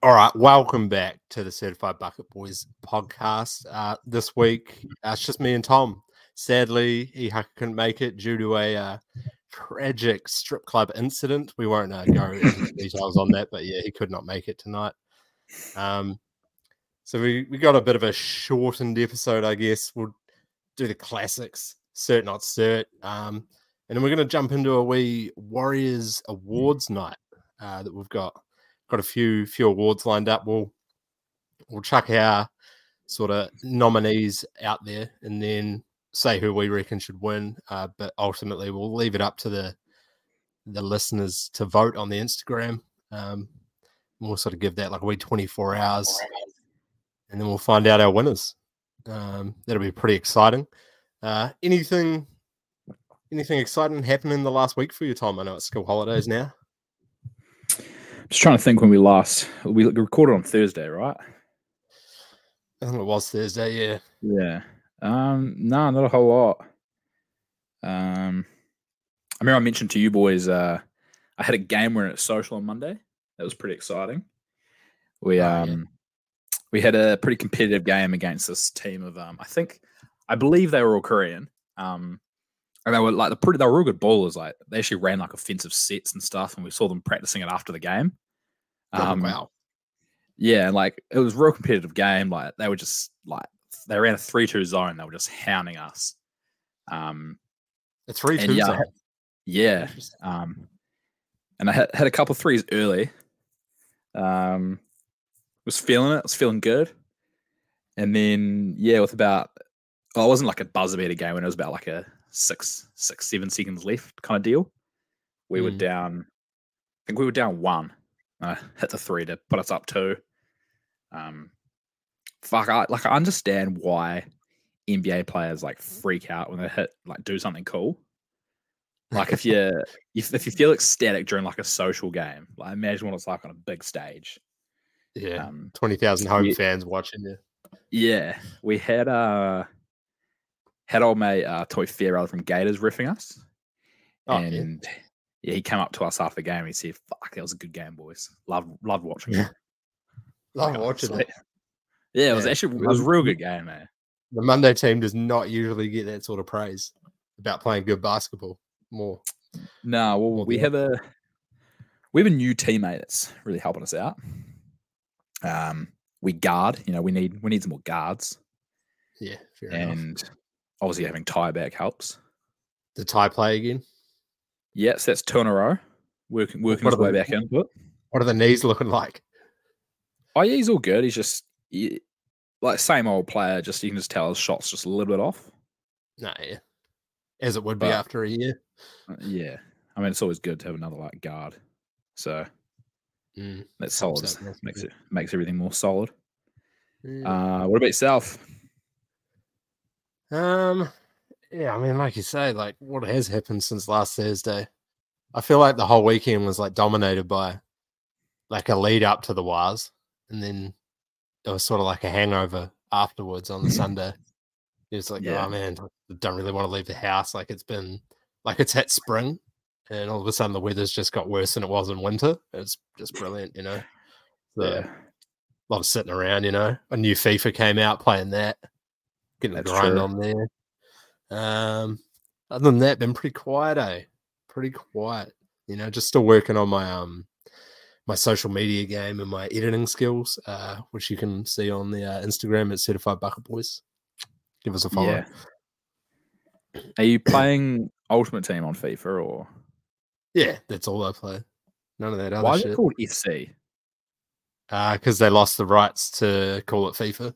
All right, welcome back to the Certified Bucket Boys podcast. Uh, this week, uh, it's just me and Tom. Sadly, he couldn't make it due to a uh, tragic strip club incident. We won't uh, go into details on that, but yeah, he could not make it tonight. Um, so we, we got a bit of a shortened episode, I guess. We'll do the classics, cert not cert, um, and then we're going to jump into a wee Warriors awards night uh, that we've got got a few few awards lined up. We'll we'll chuck our sort of nominees out there, and then say who we reckon should win. Uh, but ultimately, we'll leave it up to the the listeners to vote on the Instagram. Um, we'll sort of give that like a wee 24 hours, and then we'll find out our winners. Um, that'll be pretty exciting. Uh, anything, anything exciting happened in the last week for you, Tom? I know it's school holidays now. Just trying to think when we last we recorded on Thursday, right? I think it was Thursday. Yeah. Yeah. Um, no, not a whole lot. Um, I remember I mentioned to you boys, uh, I had a game where it's social on Monday. That was pretty exciting. We oh, um, yeah. we had a pretty competitive game against this team of um, I think, I believe they were all Korean. Um, and they were like the pretty, they were real good ballers. Like they actually ran like offensive sets and stuff, and we saw them practicing it after the game. Oh, um, wow. Yeah, like it was a real competitive game. Like they were just like they ran a three-two zone. They were just hounding us. Um, a three-two yeah, zone. Yeah. Um, and I had, had a couple threes early. Um, was feeling it. Was feeling good. And then yeah, with about well, it wasn't like a buzzer beater game when it was about like a six, six, seven seconds left kind of deal. We mm. were down. I think we were down one. I hit the three to put us up two. Um, fuck, I like I understand why NBA players like freak out when they hit like do something cool. Like if you if, if you feel ecstatic during like a social game, like imagine what it's like on a big stage. Yeah, um, twenty thousand home fans watching you. Yeah, we had uh had old mate uh, Toy Fairbrother from Gators riffing us, oh, and yeah. yeah. he came up to us after the game. and He said, "Fuck, that was a good game, boys. Love, loved watching it. Love watching it. Yeah, it was actually it was a real good game, man. The Monday team does not usually get that sort of praise about playing good basketball. More, no. Well, more we have a we have a new teammate that's really helping us out. Um, we guard. You know, we need we need some more guards. Yeah, and enough obviously having Ty back helps. The Ty play again? Yes, that's two in a row. Working working his way the, back into it. What are the knees looking like? Oh yeah, he's all good. He's just he, like same old player. Just you can just tell his shots just a little bit off. No, yeah. As it would be after a year. Uh, yeah, I mean it's always good to have another like guard. So mm, that's solid. makes it makes everything more solid. Mm. Uh, what about yourself? Um, yeah, I mean, like you say, like what has happened since last Thursday? I feel like the whole weekend was like dominated by like a lead up to the Wahs, and then it was sort of like a hangover afterwards on the Sunday. It's like, yeah. oh man, I don't really want to leave the house. Like it's been like it's hit spring, and all of a sudden the weather's just got worse than it was in winter. It's just brilliant, you know. So, yeah. A lot of sitting around, you know. A new FIFA came out, playing that getting That's a grind true. on there. Um, other than that, been pretty quiet, eh? Pretty quiet. You know, just still working on my um my social media game and my editing skills, uh, which you can see on the uh, Instagram at Certified Bucket Boys. Give us a follow. Yeah. Are you playing Ultimate Team on FIFA or? Yeah, that's all I play. None of that other Why is it called FC? Uh, because they lost the rights to call it FIFA.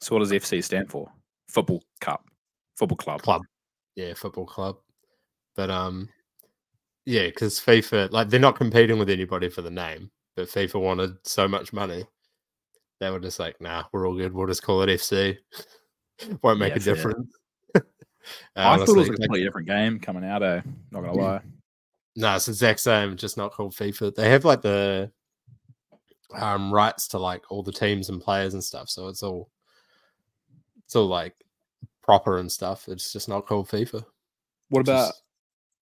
So what does FC stand for? Football Cup, football club, club. Yeah, football club. But um, yeah, because FIFA, like, they're not competing with anybody for the name, but FIFA wanted so much money, they were just like, nah, we're all good. We'll just call it FC. Won't make yeah, a difference. uh, I thought it was a completely different game coming out. Eh? Not gonna lie. No, it's the exact same, just not called FIFA. They have like the um rights to like all the teams and players and stuff, so it's all so like proper and stuff. It's just not called FIFA. What about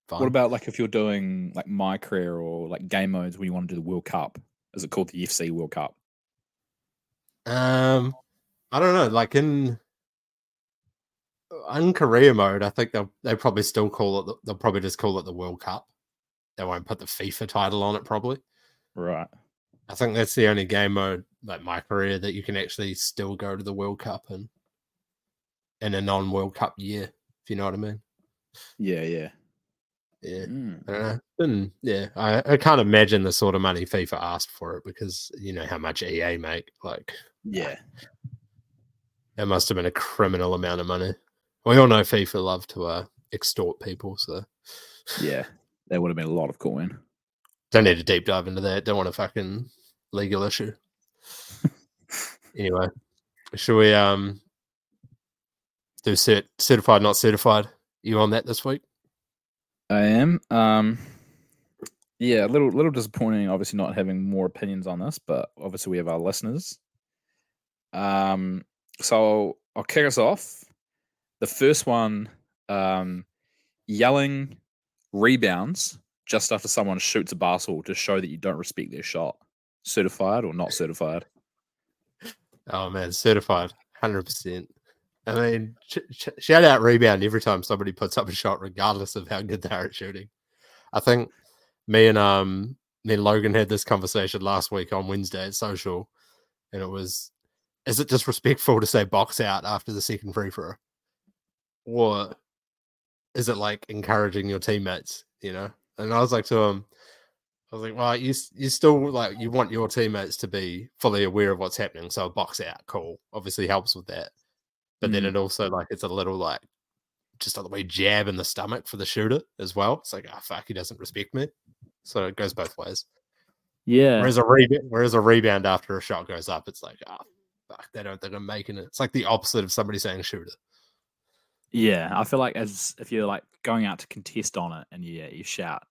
what about like if you're doing like my career or like game modes when you want to do the World Cup? Is it called the FC World Cup? Um, I don't know. Like in in career mode, I think they'll they probably still call it. The, they'll probably just call it the World Cup. They won't put the FIFA title on it. Probably. Right. I think that's the only game mode like my career that you can actually still go to the World Cup in in a non World Cup year. If you know what I mean. Yeah. Yeah. Yeah. Mm. I don't know. And yeah, I, I can't imagine the sort of money FIFA asked for it because you know how much EA make. Like, Yeah. it must have been a criminal amount of money. We all know FIFA love to uh, extort people, so Yeah. That would have been a lot of coin. don't need to deep dive into that. Don't want a fucking legal issue. anyway, should we um do cert- certified, not certified? You on that this week? I am. Um, yeah, a little little disappointing. Obviously, not having more opinions on this, but obviously we have our listeners. Um, so I'll, I'll kick us off. The first one, um, yelling rebounds just after someone shoots a basketball to show that you don't respect their shot. Certified or not certified? Oh man, certified, hundred percent. I mean, sh- sh- shout out rebound every time somebody puts up a shot, regardless of how good they are at shooting. I think me and um me and Logan had this conversation last week on Wednesday at social, and it was, is it disrespectful to say box out after the second free throw, or is it like encouraging your teammates? You know, and I was like to him, I was like, well, you you still like you want your teammates to be fully aware of what's happening. So a box out, cool, obviously helps with that. But then Mm. it also like it's a little like just a way jab in the stomach for the shooter as well. It's like, ah, fuck, he doesn't respect me. So it goes both ways. Yeah. Whereas a rebound, whereas a rebound after a shot goes up, it's like, ah, fuck, they don't think I'm making it. It's like the opposite of somebody saying shooter. Yeah, I feel like as if you're like going out to contest on it and yeah, you shout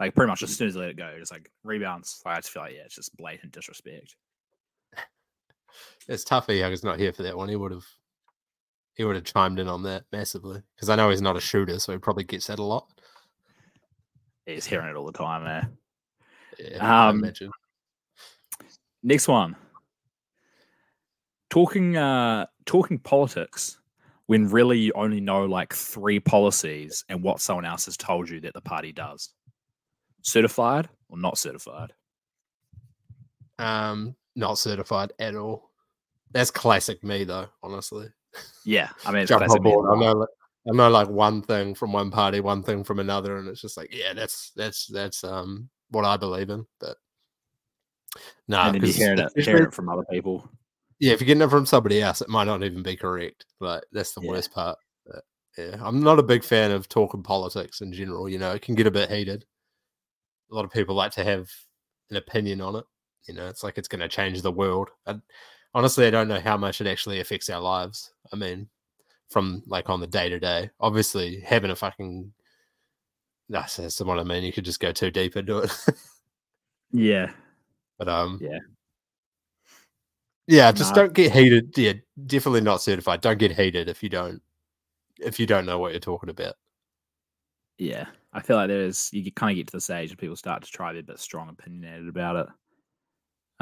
like pretty much as soon as you let it go, just like rebounds. Like, I just feel like yeah, it's just blatant disrespect. It's tough. Young's not here for that one. He would have, he would have chimed in on that massively because I know he's not a shooter, so he probably gets that a lot. He's hearing it all the time. Eh? Yeah, I Um, imagine. Next one. Talking uh talking politics when really you only know like three policies and what someone else has told you that the party does. Certified or not certified? Um, not certified at all. That's classic me though, honestly. Yeah, I mean, it's Jump on board. I know, like, I know like one thing from one party, one thing from another, and it's just like, yeah, that's that's that's um what I believe in. But no, and then you're hearing it, hearing it from other people. yeah, if you're getting it from somebody else, it might not even be correct. Like that's the Yeah. worst part. But, yeah, I'm not a big fan of talking politics in general. You know, it can get a bit heated. A lot of people like to have an opinion on it. You know, it's like it's going to change the world. I, honestly, I don't know how much it actually affects our lives. I mean, from like on the day to day, obviously having a fucking that's, that's what I mean. You could just go too deep into it. Yeah, but um, Yeah. yeah, just don't get heated. Yeah, definitely not certified. Don't get heated if you don't if you don't know what you're talking about. yeah. I feel like there's you kind of get to the stage where people start to try to be a bit strong opinionated about it.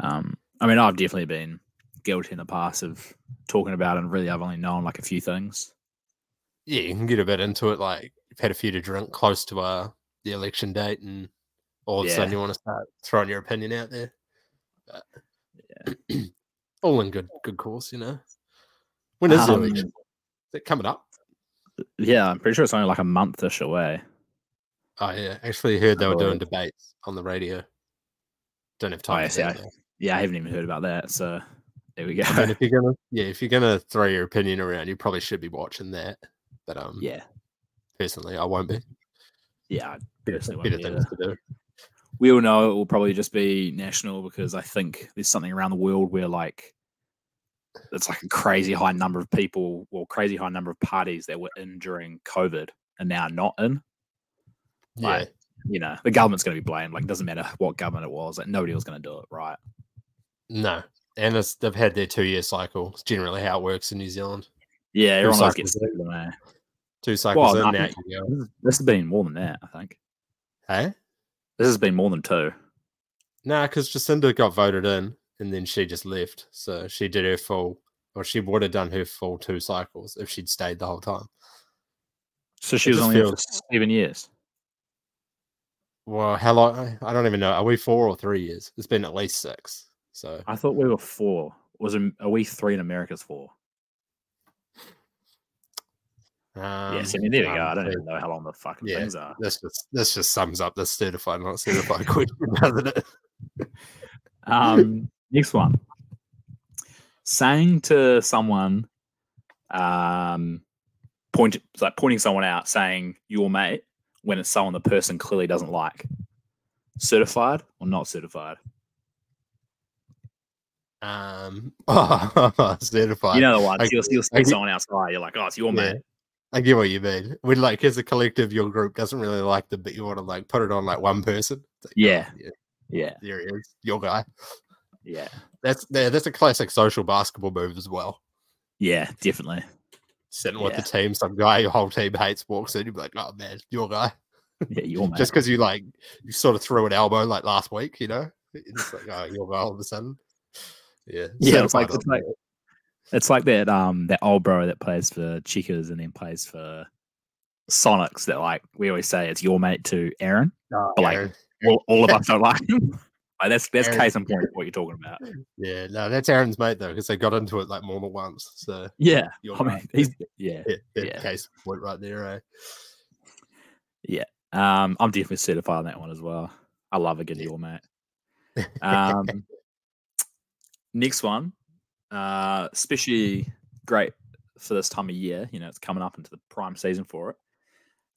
Um, I mean, I've definitely been guilty in the past of talking about it, and really, I've only known like a few things. Yeah, you can get a bit into it. Like you've had a few to drink close to uh the election date, and all of a sudden you want to start throwing your opinion out there. But yeah. all in good good course, you know. When is the Um, election? Is it coming up? Yeah, I'm pretty sure it's only like a month-ish away. Oh yeah, actually heard they were doing debates on the radio. Don't have Oh, time. yeah, for see, I- Yeah, I haven't even heard about that. So there we go. I mean, if you're gonna, yeah, if you're gonna throw your opinion around, you probably should be watching that. But um, yeah, personally, I won't be. yeah. I Better, personally better things to do. we all know it will probably just be national because I think there's something around the world where like it's like a crazy high number of people or crazy high number of parties that were in during COVID and now not in. Yeah, Like, You know, the government's going to be blamed. Like, it doesn't matter what government it was. Like, nobody was going to do it, right? no, and it's, they've had their two-year cycle. It's generally how it works in New Zealand. Yeah, everyone cycles gets sick? Two cycles Well, in, no, you. This, has been more than that, I think. Hey, This has been more than two. Nah, because Jacinda got voted in and then she just left. So she did her full, or she would have done her full two cycles if she'd stayed the whole time. So she It was only there for feels- seven years. Well, how long? I don't even know. Are we four or three years? It's been at least six. So I thought we were four. Was are we three and America's four? um, yes, I mean there we go. um, I don't even know how long the fucking yeah. things are. This just this just sums up the certified not certified question, doesn't it? Um, next one. Saying to someone, um, point like pointing someone out, saying your mate when it's someone the person clearly doesn't like. Certified or not certified? Um, certified. You know the ones I- you'll, you'll I someone outside, you're like, oh, it's your Yeah. mate. I get what you mean. When like as a collective, your group doesn't really like them, but you want to like put it on like one person. Like, oh, Yeah. yeah, Yeah, there he is, your guy. yeah, That's yeah, that's a classic social basketball move as well. yeah, definitely. Sitting with the team, some guy your whole team hates walks in, you're like, oh man, your guy. Yeah, your mate. Just because you like you sort of threw an elbow like last week, you know, it's like oh, your guy all of a sudden. Yeah, Yeah, it's like- it's like- It's like that um that old bro that plays for Checkers and then plays for Sonics that like we always say it's your mate to Aaron. Oh, but, like, Aaron. All, all of us don't like him. Like that's that's Aaron. case in point what you're talking about. yeah, no, that's Aaron's mate though, because they got into it like more than once. So Yeah. your I mean guy. he's yeah. yeah, yeah. case in point right there, eh? Um I'm definitely certified on that one as well. I love a good your mate. Um next one. Uh especially great for this time of year. You know, it's coming up into the prime season for it.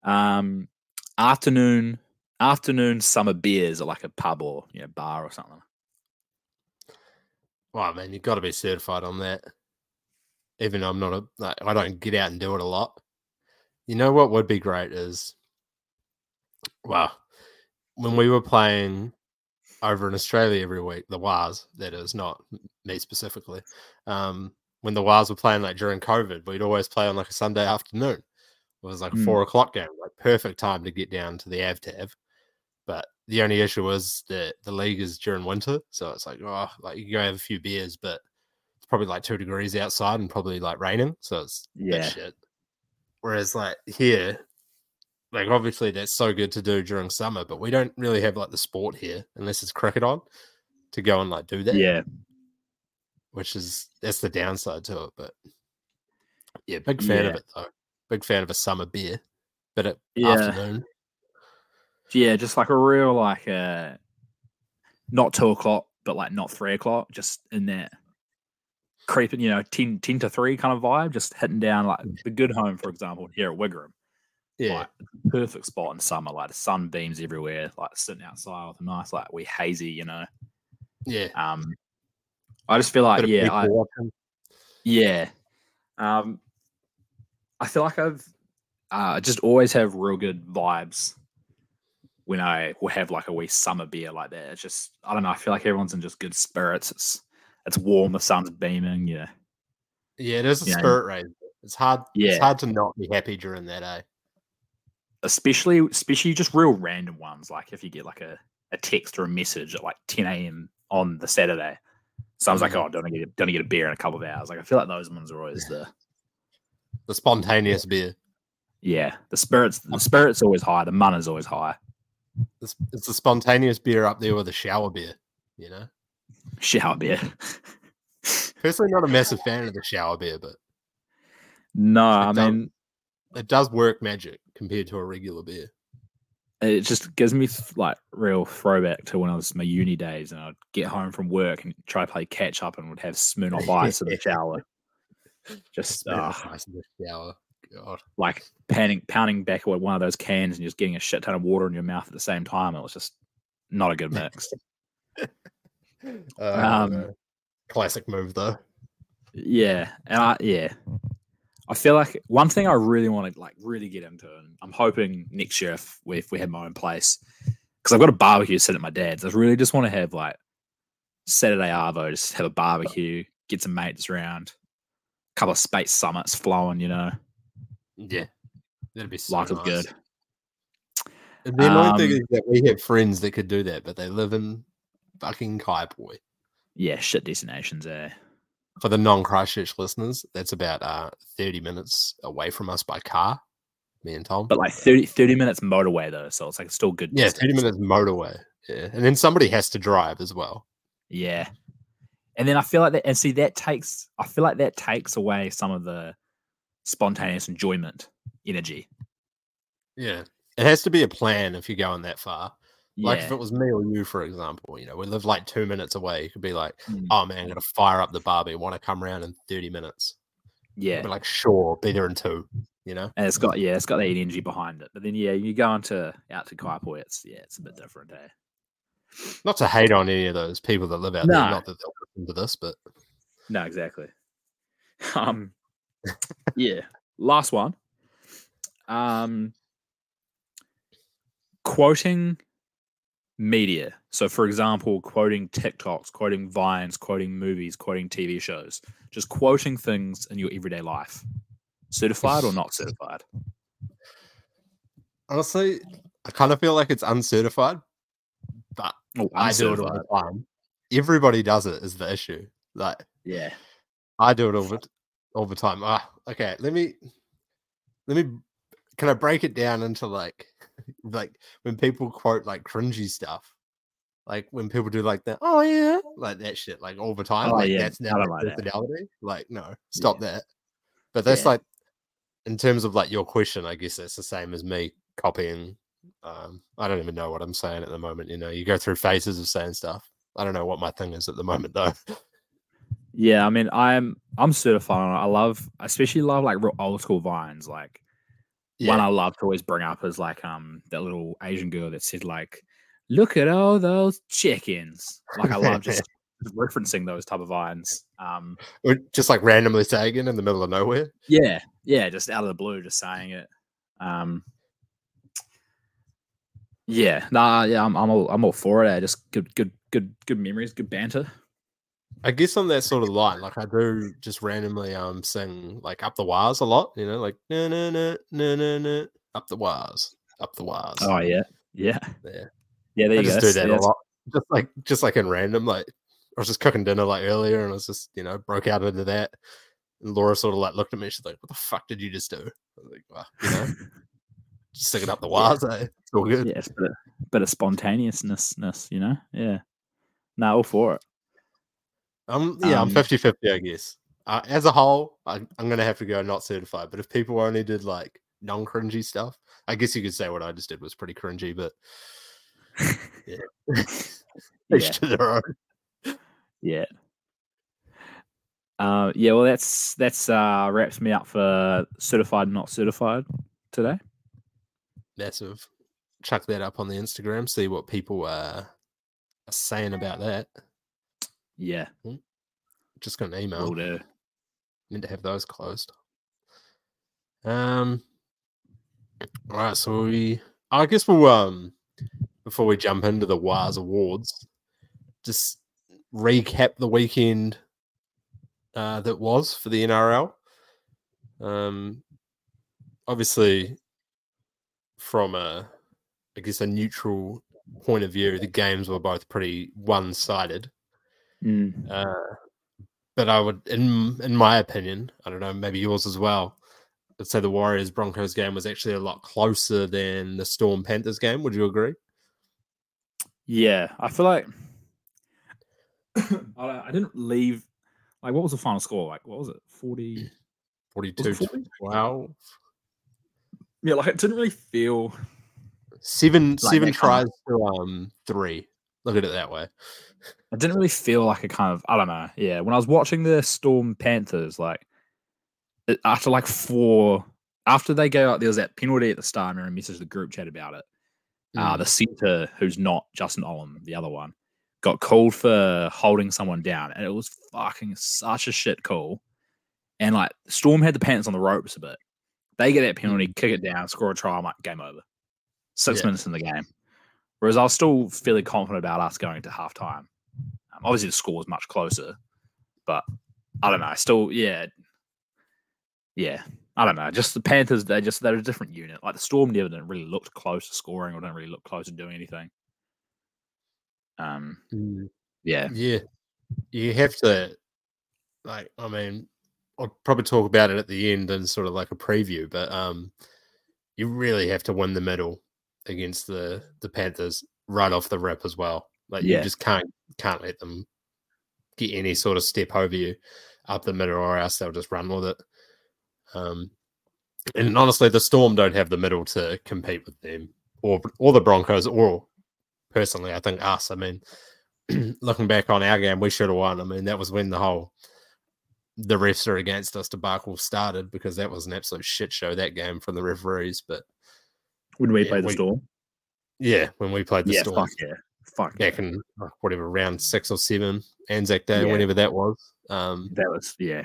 Um afternoon afternoon summer beers at like a pub or you know bar or something. Well, man, you've got to be certified on that. Even though I'm not a, like, I don't get out and do it a lot. You know what would be great is, well, when we were playing over in Australia every week, the Wahs, that is not me specifically. Um, when the Wahs were playing like during COVID, we'd always play on like a Sunday afternoon. It was like a Mm. four o'clock game, like perfect time to get down to the AvTav. But the only issue was that the league is during winter, so it's like oh, like you go have a few beers, but it's probably like two degrees outside and probably like raining, so it's Yeah. shit. Whereas like here, like obviously that's so good to do during summer, but we don't really have like the sport here unless it's cricket on to go and like do that. Yeah. which is that's the downside to it. But yeah, big fan of it though. Big fan of a summer beer, but at Yeah. afternoon. Yeah, just like a real like uh not two o'clock, but like not three o'clock, just in that creeping, you know, 10, 10 to three kind of vibe, just hitting down like the good home, for example, here at Wigram. Yeah, Like perfect spot in summer, like the sun beams everywhere, like sitting outside with a nice like we hazy, you know. yeah. Um I just feel like yeah, I, yeah. Um, I feel like I've uh, just always have real good vibes when I will have like a wee summer beer like that. It's just I don't know. I feel like everyone's in just good spirits. It's it's warm. The sun's beaming. Yeah, Yeah, it is a spirit raid. It's hard. Yeah. It's hard to not be happy during that, eh? Especially especially just real random ones. Like if you get like a, a text or a message at like 10 a.m. on the Saturday. Someone's like, Mhm. "Oh, don't I get a, don't I get a beer in a couple of hours?" Like I feel like those ones are always the The spontaneous beer. yeah the spirits. The spirits always high. The money's always high. It's, it's the spontaneous beer up there with the shower beer. You know, Shower beer. personally, not a massive fan of the shower beer, but No, I mean it does work magic compared to a regular beer. it just gives me like real throwback to when I was my uni days and I'd get home from work and try to play catch up and would have Smirnoff Ice in the shower. Just uh, Ice in the shower. God. like pounding pounding back with one of those cans and just getting a shit ton of water in your mouth at the same time. It was just not a good mix. Uh, Um, classic move though. yeah, and I yeah, I feel like one thing I really want to like really get into, and I'm hoping next year if we if we have my own place, because I've got a barbecue set at my dad's. I really just want to have like Saturday arvo, just have a barbecue, get some mates around, a couple of Speight's Summits flowing, you know, Yeah, that'd be so life is nice. good. And the annoying thing Um, is that we have friends that could do that, but they live in fucking Kaiapoi. Yeah, shit destinations, eh? For the non Christchurch listeners, that's about uh, 30 minutes away from us by car, me and Tom. But like 30, 30 minutes motorway though, so it's like still good. yeah, distance. 30 minutes motorway. Yeah. And then somebody has to drive as well. Yeah. And then I feel like that and see that takes I feel like that takes away some of the spontaneous enjoyment energy. Yeah. It has to be a plan if you're going that far. Like Yeah. if it was me or you, for example, you know, we live like two minutes away. You could be like, Mm. oh man, gotta fire up the barbie. Want to come around in 30 minutes? yeah. I'd be like, sure, be there in two, you know? And it's got yeah, it's got that energy behind it. But then yeah, you go into out to Kaiapoi, it's yeah, it's a bit different, eh? Not to hate on any of those people that live out No. there, not that they'll listen to this, but No, exactly. Um yeah. Last one. Um quoting media. So for example, quoting TikToks, quoting Vines, quoting movies, quoting TV shows. Just quoting things in your everyday life. Certified or not certified? honestly, I kind of feel like it's uncertified, but Oh, I do it all the time. Everybody does it is the issue. Like Yeah. I do it all the all the time. Ah, okay. Let me let me can I break it down into like like when people quote like cringy stuff. Like when people do like that, oh yeah, like that shit, like all the time. Oh, like yeah, that's now like that. Like, no, stop that. But that's Yeah. like in terms of like your question, I guess that's the same as me copying. Um, I don't even know what I'm saying at the moment. You know, you go through phases of saying stuff. I don't know what my thing is at the moment though. Yeah, I mean, I'm I'm certified. on it. I love, especially love like real old school vines. Like one I love to always bring up is like um that little Asian girl that said like, "Look at all those chickens." Like I love just referencing those type of vines. Um, Or just like randomly saying it in the middle of nowhere. yeah, yeah, just out of the blue, just saying it. Um, yeah, nah, yeah, I'm I'm all I'm all for it. eh, Just good, good, good, good memories, good banter. I guess on that sort of line, like I do just randomly um sing like up the Wahs a lot, you know, like na na na na na na up the Wahs, up the Wahs. Oh yeah, yeah, Yeah. yeah. There I you just go. do that a lot. Just like just like in random, like I was just cooking dinner like earlier and I was just, you know, broke out into that. And Laura sort of like looked at me, she's like, What the fuck did you just do? I was like, well, you know, just sticking up the Yeah. Wahs, eh? It's all good. yeah, it's a bit of, bit of spontaneousness, you know? Yeah. No, all for it. Um, yeah, I'm Um, 50 50, I guess. Uh, as a whole, I, I'm going to have to go not certified. But if people only did like non cringy stuff, I guess you could say what I just did was pretty cringy, but yeah. Each Yeah. to their own. Yeah. Uh, yeah, well, that's that's uh, wraps me up for certified, and not certified today. Massive. Chuck that up on the Instagram, see what people uh, are saying about that. Yeah, Just got an email. will do. Need to have those closed. Um. All right, so we. I guess we'll um before we jump into the Wahs awards, just recap the weekend uh, that was for the NRL. Um, obviously, from a I guess a neutral point of view, the games were both pretty one-sided. Mm. Uh, but I would, in in my opinion, I don't know, maybe yours as well. I'd say the Warriors Broncos game was actually a lot closer than the Storm Panthers game. Would you agree? Yeah, I feel like I, didn't leave. Like, what was the final score? Like, what was it? 40. 42 40? 12. Yeah, like, it didn't really feel. Seven Like seven tries to um three. Look at it that way. It didn't really feel like a kind of. I don't know. Yeah, when I was watching the Storm Panthers, like, it, after like four. After they go out, there was that penalty at the start. I remember I messaged the group chat about it. uh, Mm. the centre who's not Justin Olam, the other one, got called for holding someone down, and it was fucking such a shit call. And like Storm had the pants on the ropes a bit. They get that penalty, kick it down, score a try, I'm like, game over. Six Yeah. minutes in the game. Whereas I was still fairly confident about us going to halftime. Um, obviously, the score was much closer, but I don't know. I still, yeah, yeah. I don't know. Just the Panthers, they just they're a different unit. Like the Storm never didn't really look close to scoring or didn't really look close to doing anything. Um, Mm. yeah, Yeah, you have to, like, I mean, I'll probably talk about it at the end and sort of like a preview, but um, you really have to win the middle against the the Panthers right off the rip as well. Like, Yeah. you just can't can't let them get any sort of step over you up the middle, or else they'll just run with it. Um, and honestly, the Storm don't have the middle to compete with them, or or the Broncos, or personally, I think us. I mean, looking back on our game, we should have won. I mean, that was when the whole the refs are against us debacle started because that was an absolute shit show that game from the referees. But when we Yeah, play the we- Storm, yeah, when we played the yeah, Storm fuck yeah, fuck back yeah. in whatever round six or seven, Anzac Day, Yeah. whenever that was. Um, That was yeah,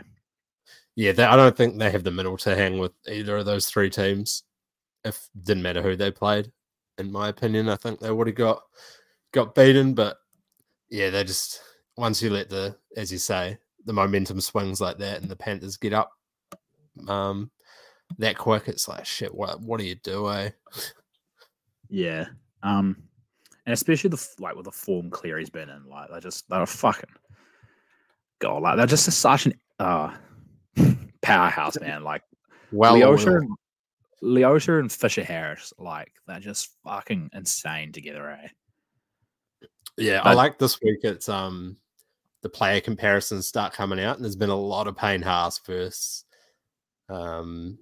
yeah, they, I don't think they have the middle to hang with either of those three teams. If didn't matter who they played, in my opinion, I think they would have got got beaten. But yeah, they just once you let the, as you say, the momentum swings like that, and the Panthers get up um that quick, it's like shit. What what do you do? Eh? yeah. Um, and especially the like with the form Cleary's been in, like they just they're a fucking god, like they're just such an uh powerhouse, man. Like Well, Leota, well. and, Leota and Fisher Harris, like they're just fucking insane together, eh? Yeah, I like this week. It's um the player comparisons start coming out, and there's been a lot of Payne Haas versus um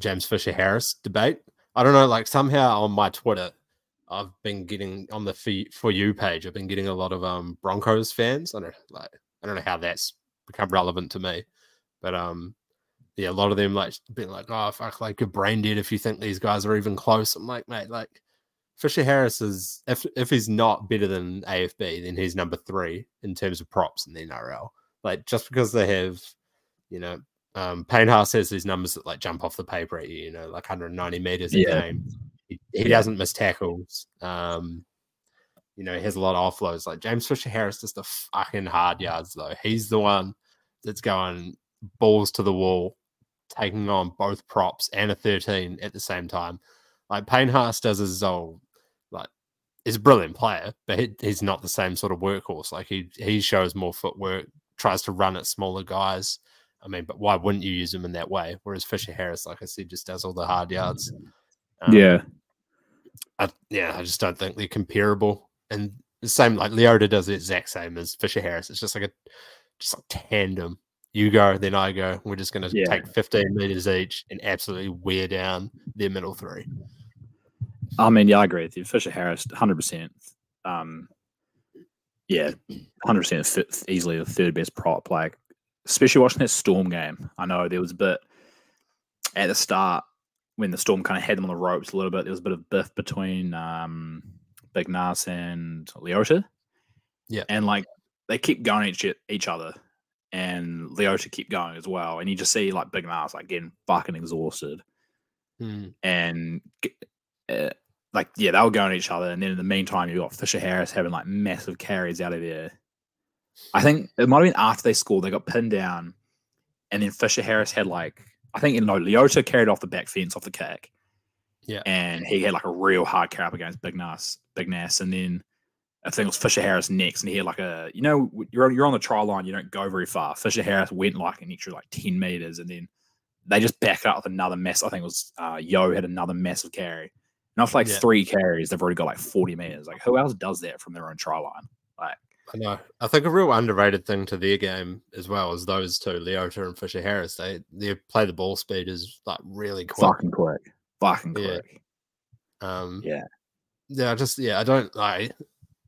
James Fisher Harris debate. I don't know, like somehow on my Twitter, I've been getting on the for, for you page. I've been getting a lot of um Broncos fans. I don't like I don't know how that's become relevant to me, but um yeah, a lot of them like being like, oh fuck, like you're brain dead if you think these guys are even close. I'm like, mate, like Fisher Harris is if if he's not better than AFB, then he's number three in terms of props in the NRL. Like just because they have, you know, um Payne Haas has these numbers that like jump off the paper at you, you know, like 190 meters a Yeah. game. He, he Yeah. doesn't miss tackles. Um, you know, he has a lot of offloads. Like James Fisher Harris does the fucking hard yards though. He's the one that's going balls to the wall, taking on both props and a 13 at the same time. Like Payne Haas does his old like is a brilliant player, but he, he's not the same sort of workhorse. Like he he shows more footwork, tries to run at smaller guys. I mean, but why wouldn't you use him in that way? Whereas Fisher Harris, like I said, just does all the hard yards. Um, yeah, I, yeah, I just don't think they're comparable. And the same like Leota does the exact same as Fisher Harris. It's just like a just like tandem. You go, then I go. We're just going to Yeah. take 15 meters each and absolutely wear down their middle three. I mean, yeah, I agree with you. Fisher Harris, hundred percent. Um, yeah, hundred percent fit easily the third best prop. Like, especially watching that Storm game. I know there was a bit at the start when the Storm kind of had them on the ropes a little bit. There was a bit of biff between um, Big Nas and Leota. Yeah. and like they keep going each each other, and Leota keep going as well. And you just see like Big Nas like getting fucking exhausted Hmm. and uh, like yeah, they were going at each other, and then in the meantime, you got Fisher Harris having like massive carries out of there. I think it might have been after they scored, they got pinned down, and then Fisher Harris had like I think you know Leota carried off the back fence off the kick, Yeah. and he had like a real hard carry up against Big Nas, Big Nas, and then I think it was Fisher Harris next, and he had like a you know you're on, you're on the try line, you don't go very far. Fisher Harris went like an extra like ten meters, and then they just back up with another mess. I think it was uh, Yo had another massive carry. And after like Yeah. three carries, they've already got like 40 meters. Like, who else does that from their own try line? I know. I think a real underrated thing to their game as well is those two, Leota and Fisher Harris. They they play the ball speed is like really quick. fucking quick. Fucking Yeah. quick. Um, Yeah. yeah, I just yeah, I don't like.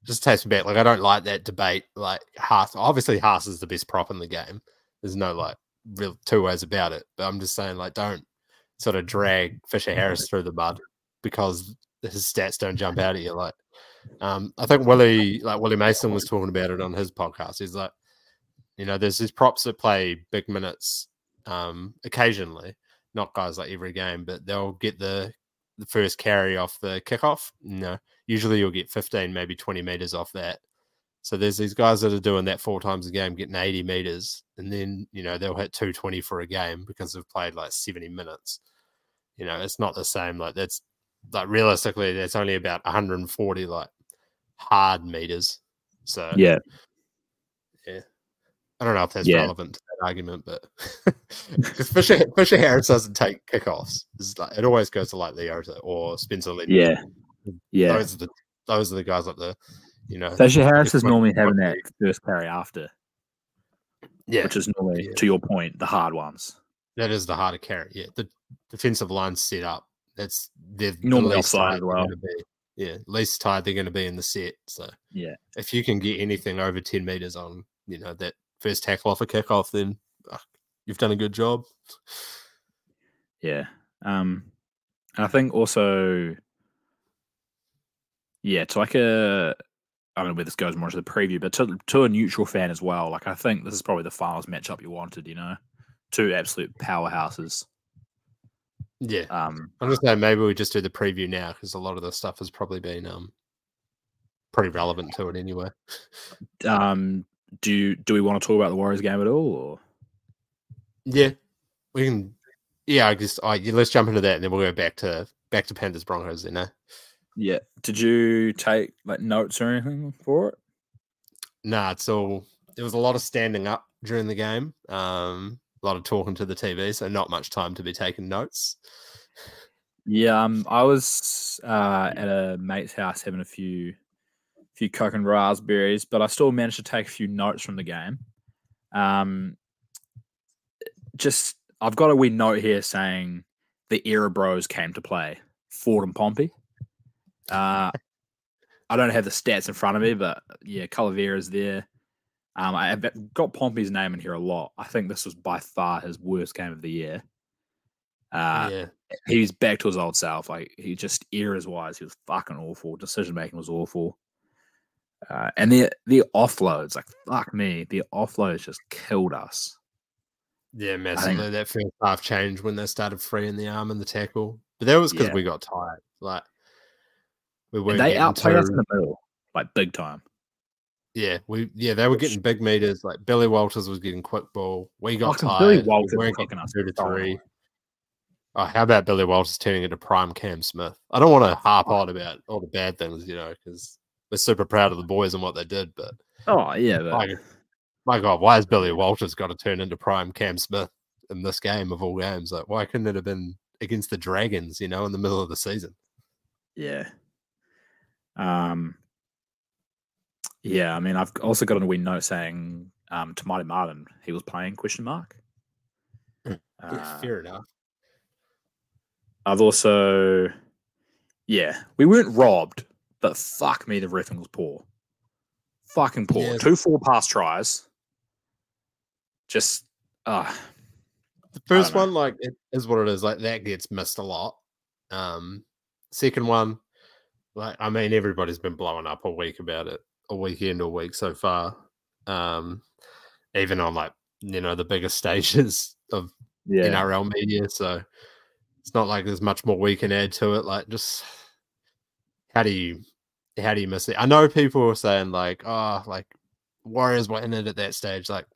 Just takes me back. Like I don't like that debate. Like Haas, obviously Haas is the best prop in the game. There's no like real two ways about it. But I'm just saying, like, don't sort of drag Fisher Harris through the mud because his stats don't jump out at you. Like, um, I think Willie, like Willie Mason, was talking about it on his podcast. He's like, you know, there's these props that play big minutes um, occasionally, not guys like every game, but they'll get the the first carry off the kickoff. No, usually you'll get 15, maybe 20 meters off that. So there's these guys that are doing that four times a game, getting 80 meters, and then you know they'll hit 220 for a game because they've played like 70 minutes. You know, it's not the same. Like that's like realistically, that's only about 140 like hard meters So Yeah. Yeah. I don't know if that's Yeah. relevant to that argument, but because Fisher Fisher Harris doesn't take kickoffs, like, it always goes to like Leota or Spencer Leniu. Yeah. Yeah. those are the those are the guys up there. You know, Fisher Harris is normally having that first carry after, yeah, which is normally, Yeah. to your point, the hard ones. that is the harder carry. Yeah, the defensive line set up. That's they're the Normally offside as well. Yeah, least tired they're going to be in the set. So Yeah. if you can get anything over ten meters on, you know that first tackle off a kickoff, then uh, you've done a good job. Yeah. Um, I think also, yeah, to like a, I don't know where this goes more into the preview, but to, to a neutral fan as well, like I think this is probably the finals matchup you wanted, you know, two absolute powerhouses. Yeah, Um, I'm just saying maybe we just do the preview now because a lot of the stuff has probably been um pretty relevant to it anyway. um, do you, do we want to talk about the Warriors game at all? Or Yeah, we can. Yeah, I guess. I let's jump into that, and then we'll go back to back to Panthers Broncos. Then, eh? yeah, did you take like notes or anything for it? Nah, it's all. There was a lot of standing up during the game. Um, lot of talking to the TV, so not much time to be taking notes. Yeah, um, I was uh, at a mate's house having a few, few coke and raspberries, but I still managed to take a few notes from the game. Um, just I've got a wee note here saying the era bros came to play Ford and Pompey. Uh, I don't have the stats in front of me, but yeah, Calavera's there. Um, I have got Pompey's name in here a lot. I think this was by far his worst game of the year. Uh, yeah, he's back to his old self. Like he just errors wise, he was fucking awful. Decision making was awful. Uh, and the the offloads, like fuck me, the offloads just killed us. yeah, massively. That first half changed when they started freeing the arm and the tackle, but that was because Yeah. we got tired. Like we weren't they outplayed us in the middle, like big time. Yeah, we yeah they were getting big meters. Like Billy Walters was getting quick ball. We got Fucking tired. Billy we Walters weren't kicking us two to three. Oh, how about Billy Walters turning into prime Cam Smith? I don't want to harp on about all the bad things, you know, because we're super proud of the boys and what they did. But Oh yeah, but my, my God, why has Billy Walters got to turn into prime Cam Smith in this game of all games? Like, why couldn't it have been against the Dragons, you know, in the middle of the season? yeah. Um. Yeah, I mean, I've also got a wee note saying um, Te Maire Martin he was playing question mark. Yeah, Uh, fair enough. I've also, yeah, we weren't robbed, but fuck me, the refing was poor. Fucking poor. Yeah. Two four pass tries. Just, uh, The first one, like, it is what it is. Like, that gets missed a lot. Um, second one, like, I mean, everybody's been blowing up all week about it, all weekend, all week so far. Um, even on like, you know, the biggest stages of yeah, NRL media. So it's not like there's much more we can add to it. Like, just how do you how do you miss it? I know people were saying like, oh, like Warriors were in it at that stage. Like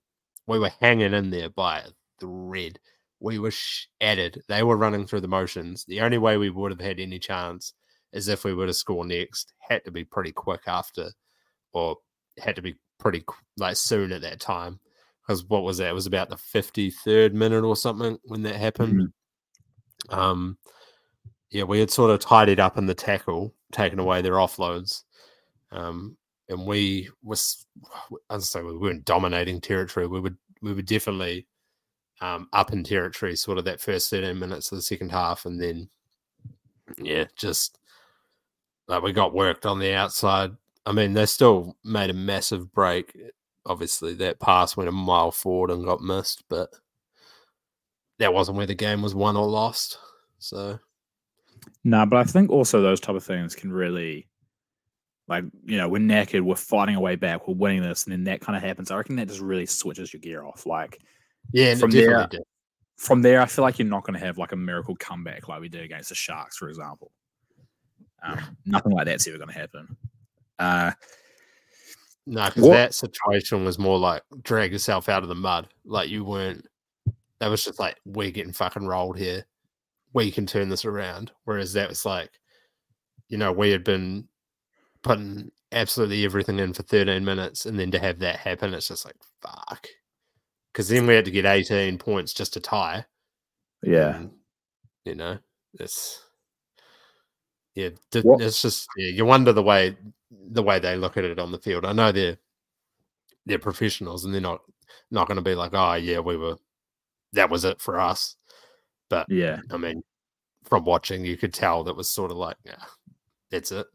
we were hanging in there by a thread. We were added. They were running through the motions. The only way we would have had any chance is if we were to score next. Had to be pretty quick after, or had to be pretty like soon at that time. Because what was that? It was about the fifty third minute or something when that happened. Um, yeah, we had sort of tidied up in the tackle, taken away their offloads, um, and we was I'd say we weren't dominating territory. We would we were definitely um, up in territory, sort of that first thirteen minutes of the second half, and then yeah, just like we got worked on the outside. I mean, they still made a massive break. Obviously, that pass went a mile forward and got missed, but that wasn't where the game was won or lost. So No, but I think also those type of things can really, like, you know, we're naked, we're fighting our way back, we're winning this, and then that kind of happens. I reckon that just really switches your gear off. Like, yeah, From there- did. from there, I feel like you're not going to have like a miracle comeback like we did against the Sharks, for example. Um, nothing like that's ever going to happen. Uh, No, because that situation was more like drag yourself out of the mud. Like you weren't. That was just like we're getting fucking rolled here. We can turn this around. Whereas that was like, you know, we had been putting absolutely everything in for 13 minutes, and then to have that happen, it's just like fuck. Because then we had to get 18 points just to tie. Yeah, and, you know, it's yeah, it's just yeah, you wonder the way the way they look at it on the field. I know they're they're professionals and they're not not going to be like, oh yeah, we were that was it for us. But yeah. I mean, from watching, you could tell that was sort of like, yeah, that's it.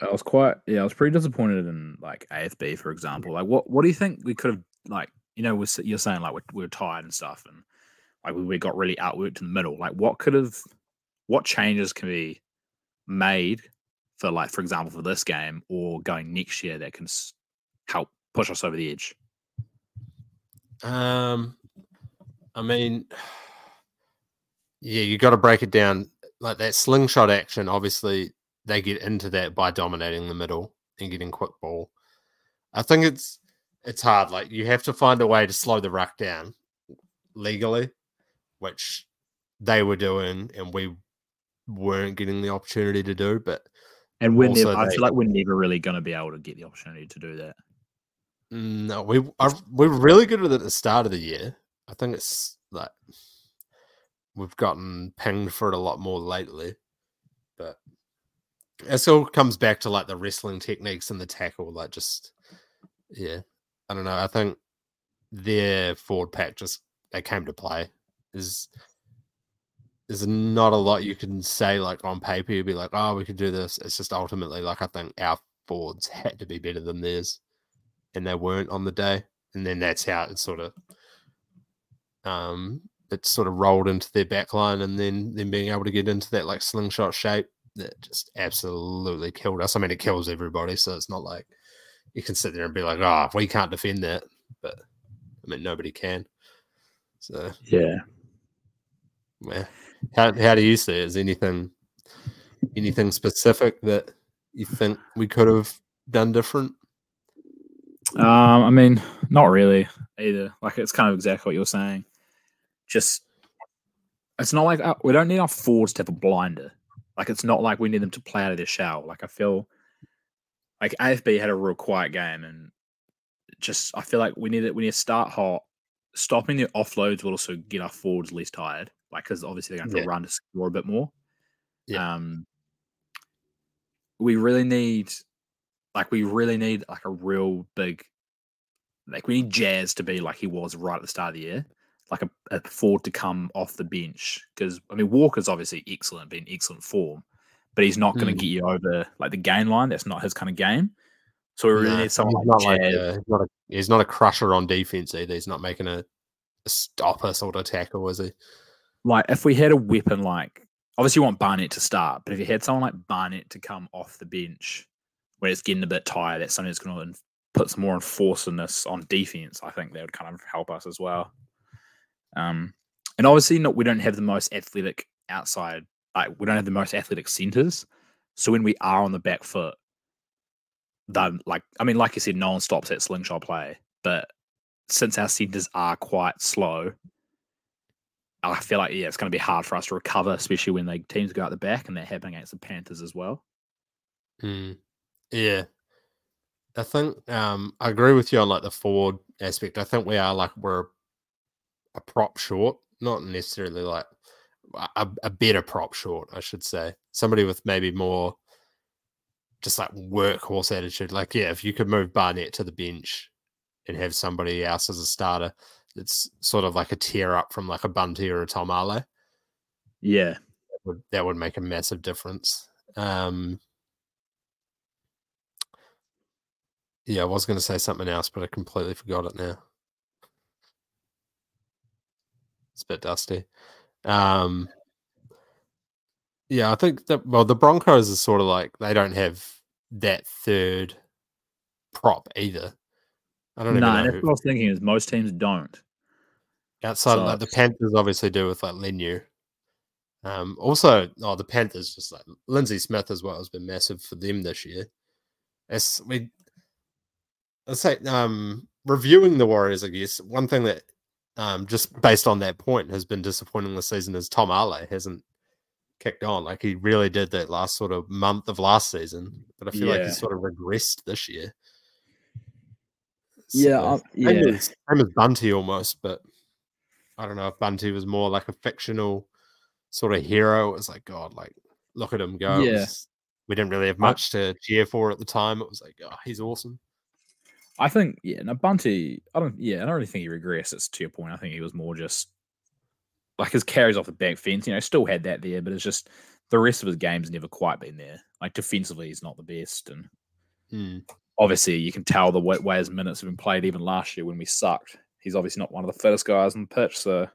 I was quite yeah, I was pretty disappointed in like AFB, for example. Like, what what do you think we could have like? You know, we're, you're saying like we're, we're tired and stuff, and like we, we got really outworked in the middle. Like, what could have, what changes can be made for like, for example, for this game or going next year that can help push us over the edge? Um, I mean, yeah, you got to break it down like that slingshot action. Obviously, they get into that by dominating the middle and getting quick ball. I think it's it's hard. Like you have to find a way to slow the ruck down legally, which they were doing, and we weren't getting the opportunity to do. But And we're Also never, I feel like we're never really going to be able to get the opportunity to do that. Mm, No, we are we're really good at it at the start of the year. I think it's like we've gotten pinged for it a lot more lately. But it all comes back to like the wrestling techniques and the tackle, like just yeah. I don't know. I think their forward pack just they came to play. Is there's not a lot you can say like on paper, you'd be like, oh, we could do this. It's just ultimately like I think our forwards had to be better than theirs and they weren't on the day. And then that's how it sort of um it sort of rolled into their back line and then then being able to get into that like slingshot shape that just absolutely killed us. I mean it kills everybody, so it's not like you can sit there and be like, oh, we can't defend that. But I mean nobody can. So Yeah. yeah. How how do you see it? Is anything anything specific that you think we could have done different? Um, I mean, not really either. Like it's kind of exactly what you're saying. Just it's not like uh, we don't need our forwards to have a blinder. Like it's not like we need them to play out of their shell. Like I feel like AFB had a real quiet game, and just I feel like we need it. We need to start hot. Stopping the offloads will also get our forwards less tired. Like because obviously they're going to Yeah. run to score a bit more. Yeah. Um, we really need like we really need like a real big like we need Jazz to be like he was right at the start of the year, like a, a forward to come off the bench. Because I mean Walker's obviously excellent, been in excellent form, but he's not going to Mm. get you over like the gain line. That's not his kind of game. So we really No, need someone he's like not like Jazz. a, he's not a he's not a crusher on defense either. He's not making a, a stopper sort of tackle, is he? Like if we had a weapon like obviously you want Barnett to start, but if you had someone like Barnett to come off the bench when it's getting a bit tired, that's something that's going to put some more enforcedness on defense. I think that would kind of help us as well. Um, and obviously, not we don't have the most athletic outside, like we don't have the most athletic centers. So when we are on the back foot, then like I mean, like you said, no one stops that slingshot play, but since our centers are quite slow, I feel like yeah, it's going to be hard for us to recover, especially when the teams go out the back, and that happened against the Panthers as well. Mm. Yeah, I think um, I agree with you on like the forward aspect. I think we are like we're a prop short, not necessarily like a, a better prop short, I should say. Somebody with maybe more just like workhorse attitude. Like, yeah, if you could move Barnett to the bench and have somebody else as a starter, it's sort of like a tear up from like a Bunty or a Tom Ale. Yeah, would that would make a massive difference. Um, yeah, I was going to say something else, but I completely forgot it now. It's a bit dusty. Um, yeah, I think that well, the Broncos are sort of like they don't have that third prop either. I don't no, and know that's what I was thinking. Is most teams don't. outside of like the. Panthers obviously do with like Leniu. Um, also, oh, the Panthers just like Lindsay Smith as well has been massive for them this year. It's we, I say, um, reviewing the Warriors, I guess one thing that, um, just based on that point, has been disappointing this season is Tom Ale hasn't kicked on. Like he really did that last sort of month of last season, but I feel like Yeah. he sort of regressed this year. Yeah, So, same yeah. as- same as Bunty almost, but I don't know if Bunty was more like a fictional sort of hero. It was like, God, like look at him go. Yeah. was- we didn't really have much to cheer for at the time. It was like, oh, he's awesome. I think yeah, no Bunty. I don't. Yeah, I don't really think he regresses. To your point, I think he was more just like his carries off the back fence. You know, still had that there, but it's just the rest of his game's never quite been there. Like defensively, he's not the best, and Mm. Obviously you can tell the way, way his minutes have been played. Even last year when we sucked, he's obviously not one of the fittest guys on the pitch, so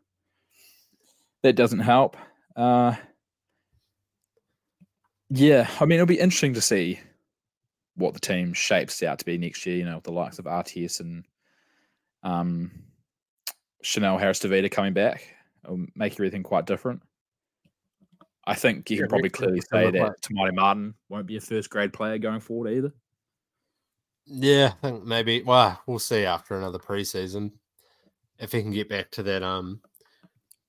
that doesn't help. Uh, yeah, I mean it'll be interesting to see what the team shapes out to be next year. You know, with the likes of RTS and um, Chanel Harris-Tavita coming back, it'll make everything quite different. I think you Yeah, can probably clearly say that Te Maire Martin won't be a first grade player going forward either. Yeah, I think maybe. Well, we'll see after another preseason if he can get back to that um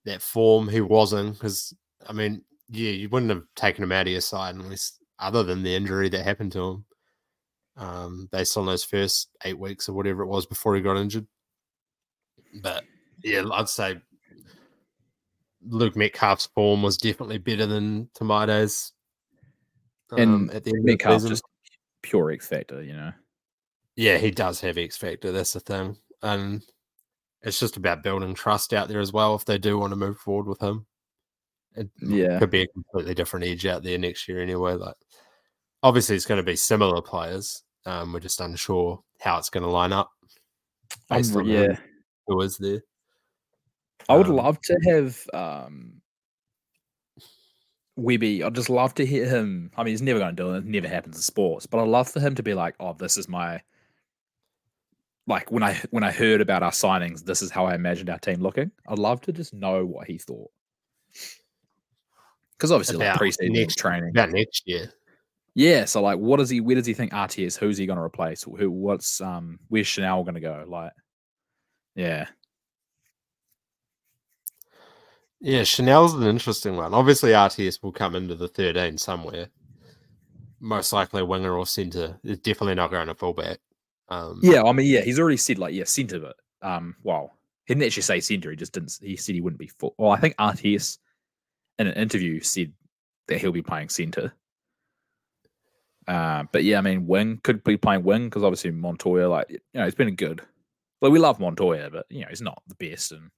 that form he was in. Because I mean, yeah, you wouldn't have taken him out of your side unless other than the injury that happened to him. Um, based on those first eight weeks or whatever it was before he got injured. But yeah, I'd say Luke Metcalf's form was definitely better than Te Maire's. Um, And at the end of the Metcalf just pure X factor, you know. Yeah, he does have X Factor. That's the thing. And it's just about building trust out there as well if they do want to move forward with him. It Yeah. could be a completely different edge out there next year anyway. Like obviously it's going to be similar players. Um, we're just unsure how it's going to line up. Based re- on yeah. Who is there? I would Um, love to have um Webby. I'd just love to hear him. I mean, he's never going to do it. It never happens in sports. But I'd love for him to be like, "Oh, this is my like when I when I heard about our signings, this is how I imagined our team looking." I'd love to just know what he thought. Because obviously, like preseason next- training, About next year. yeah. So, like, what does he? Where does he think RTS? Who's he going to replace? Who? What's um? Where's Chanel going to go? Like, yeah, Yeah, Chanel's an interesting one. Obviously, RTS will come into the 13 somewhere. Most likely a winger or centre. It's definitely not going to fullback. Um, Yeah, I mean, yeah, he's already said like, yeah, centre, but um, well, he didn't actually say centre. He just didn't. He said he wouldn't be full. Well, I think RTS in an interview said that he'll be playing centre. Uh, but yeah, I mean, wing could be playing wing because obviously Montoya, like you know, he's been good. Like we love Montoya, but you know, he's not the best. And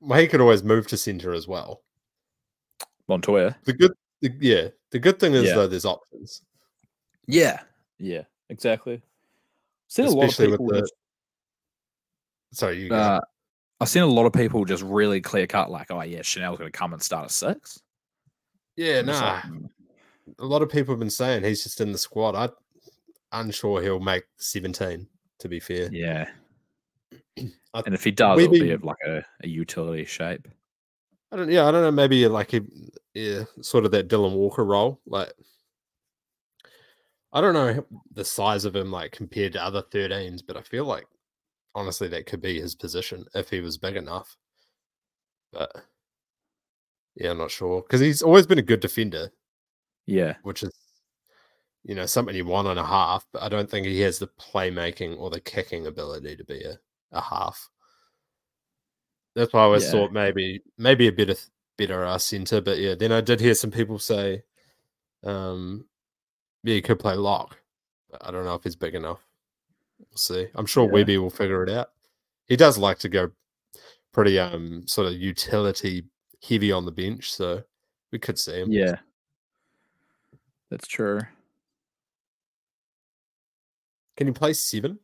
Well, he could always move to centre as well. Montoya, The good, the, yeah, the good thing is Yeah. though there's options. yeah, yeah, exactly. Seen a lot of people the- just, Sorry, you uh, I've seen a lot of people just really clear cut, like, oh yeah, Chanel's going to come and start at six. yeah, I'm nah. like, mm, a lot of people have been saying he's just in the squad. I'm unsure he'll make 17. To be fair, yeah. I- And if he does, it'll be of like a, a utility shape. I don't. Yeah, I don't know. Maybe like a, yeah, sort of that Dylan Walker role. Like, I don't know the size of him like compared to other 13s, but I feel like honestly that could be his position if he was big enough. But yeah, I'm not sure because he's always been a good defender, Yeah. which is you know something you want on a half. But I don't think he has the playmaking or the kicking ability to be a, a half. That's why I always Yeah. thought maybe maybe a bit of better uh, centre, but yeah, then I did hear some people say, um, yeah, he could play lock. I don't know if he's big enough. We'll see. I'm sure Yeah. Webby will figure it out. He does like to go pretty um sort of utility heavy on the bench, so we could see him. Yeah. That's true. Can he play seven?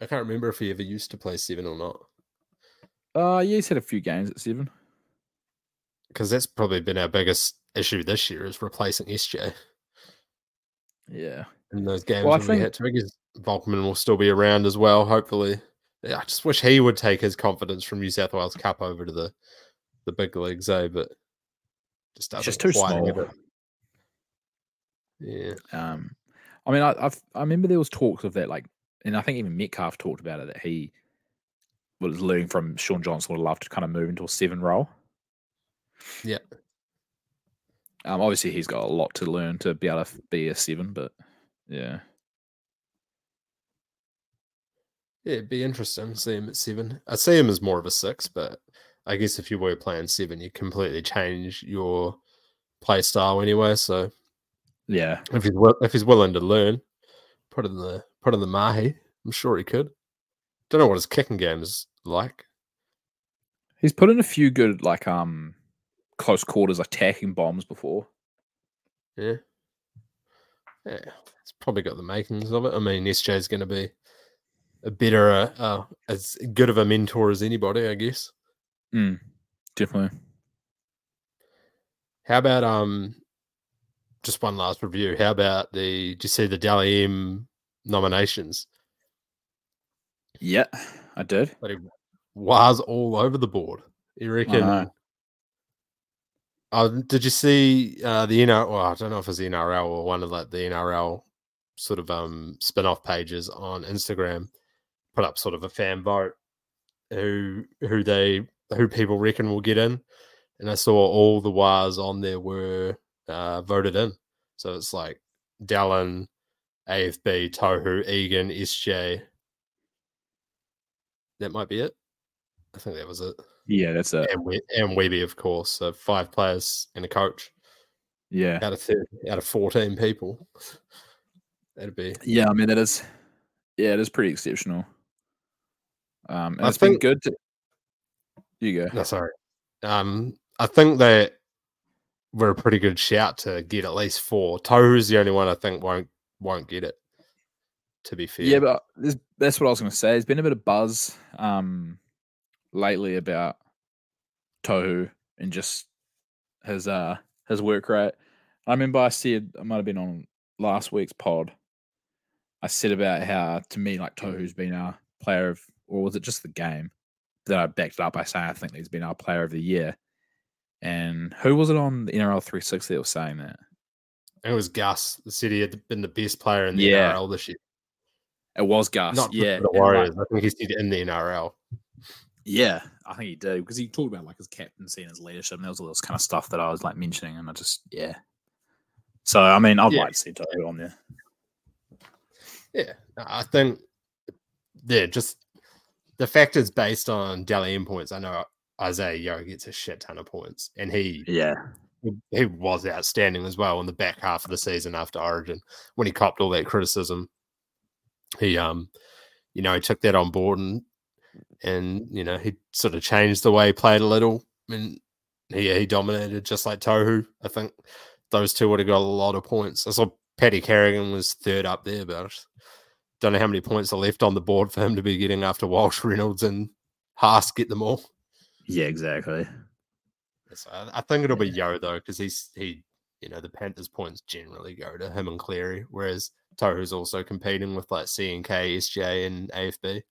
I can't remember if he ever used to play seven or not. Uh yeah, he's had a few games at seven. Because that's probably been our biggest issue this year is replacing SJ Yeah. in those games Well, I think... we had to. Because Volkman will still be around as well, hopefully. Yeah, I just wish he would take his confidence from New South Wales Cup over to the the big leagues, eh? But just doesn't just too small. Yeah. Um I mean I I've, I remember there was talks of that like and I think even Metcalf talked about it that he was learning from Shaun Johnson would love to kind of move into a seven role. Yeah. Um, obviously, he's got a lot to learn to be able to be a seven, but yeah. Yeah, it'd be interesting to see him at seven. I see him as more of a six, but I guess if you were playing seven, you completely change your play style anyway. So Yeah. if he's if he's willing to learn, put in the put in the mahi. I'm sure he could. Don't know what his kicking game is like. He's put in a few good like um close quarters attacking bombs before. Yeah, yeah, it's probably got the makings of it. I mean, SJ's going to be a better, uh, uh, as good of a mentor as anybody, I guess. Mm, definitely. How about um, just one last review? How about the? Do you see the Dally M nominations? Yeah, I did. But it was all over the board. You reckon? Uh, did you see uh, the NRL? Well, I don't know if it's the NRL or one of like the NRL sort of um spin-off pages on Instagram put up sort of a fan vote who who they who people reckon will get in, and I saw all the wires on there were uh, voted in. So it's like Dallin, AFB, Tohu, Egan, SJ. That might be it. I think that was it Yeah, that's a and, we- and Webby, of course. So five players and a coach yeah. out of 30, out of fourteen people. That'd be Yeah, I mean that is yeah, it is pretty exceptional. Um and I it's been good to you go. no sorry. Um, I think that we're a pretty good shout to get at least four. Tohu's the only one I think won't won't get it. To be fair, Yeah, but that's what I was going to say. There's been a bit of buzz um, lately about Tohu and just his uh his work rate. I remember I said I might have been on last week's pod. I said about how to me like Tohu's been our player of, or was it just the game that I backed it up by saying I think he's been our player of the year. And who was it on the NRL 360 that was saying that? it was Gus. The city had been the best player in the Yeah. NRL this year. It was Gus. Not yeah, the and, like, Warriors. I think he's in the NRL. Yeah, I think he did because he talked about like his captaincy and his leadership, and there was all this kind of stuff that I was like mentioning, and I just yeah. So I mean, I'd Yeah. like to see Tohu on there. Yeah, I think yeah, just the fact is based on Dally M points. I know Isaah Yeo gets a shit ton of points, and he Yeah, he was outstanding as well in the back half of the season after Origin when he copped all that criticism. He um, you know, he took that on board and and you know he sort of changed the way he played a little, and he he dominated just like Tohu. I think those two would have got a lot of points. I saw Paddy Carrigan was third up there, but I don't know how many points are left on the board for him to be getting after Walsh, Reynolds, and Haas get them all. yeah, exactly. So I, I think it'll be Yeo though, because he's he, you know, the Panthers points generally go to him and Cleary, whereas Tohu's also competing with like CNK, SJ, and AFB,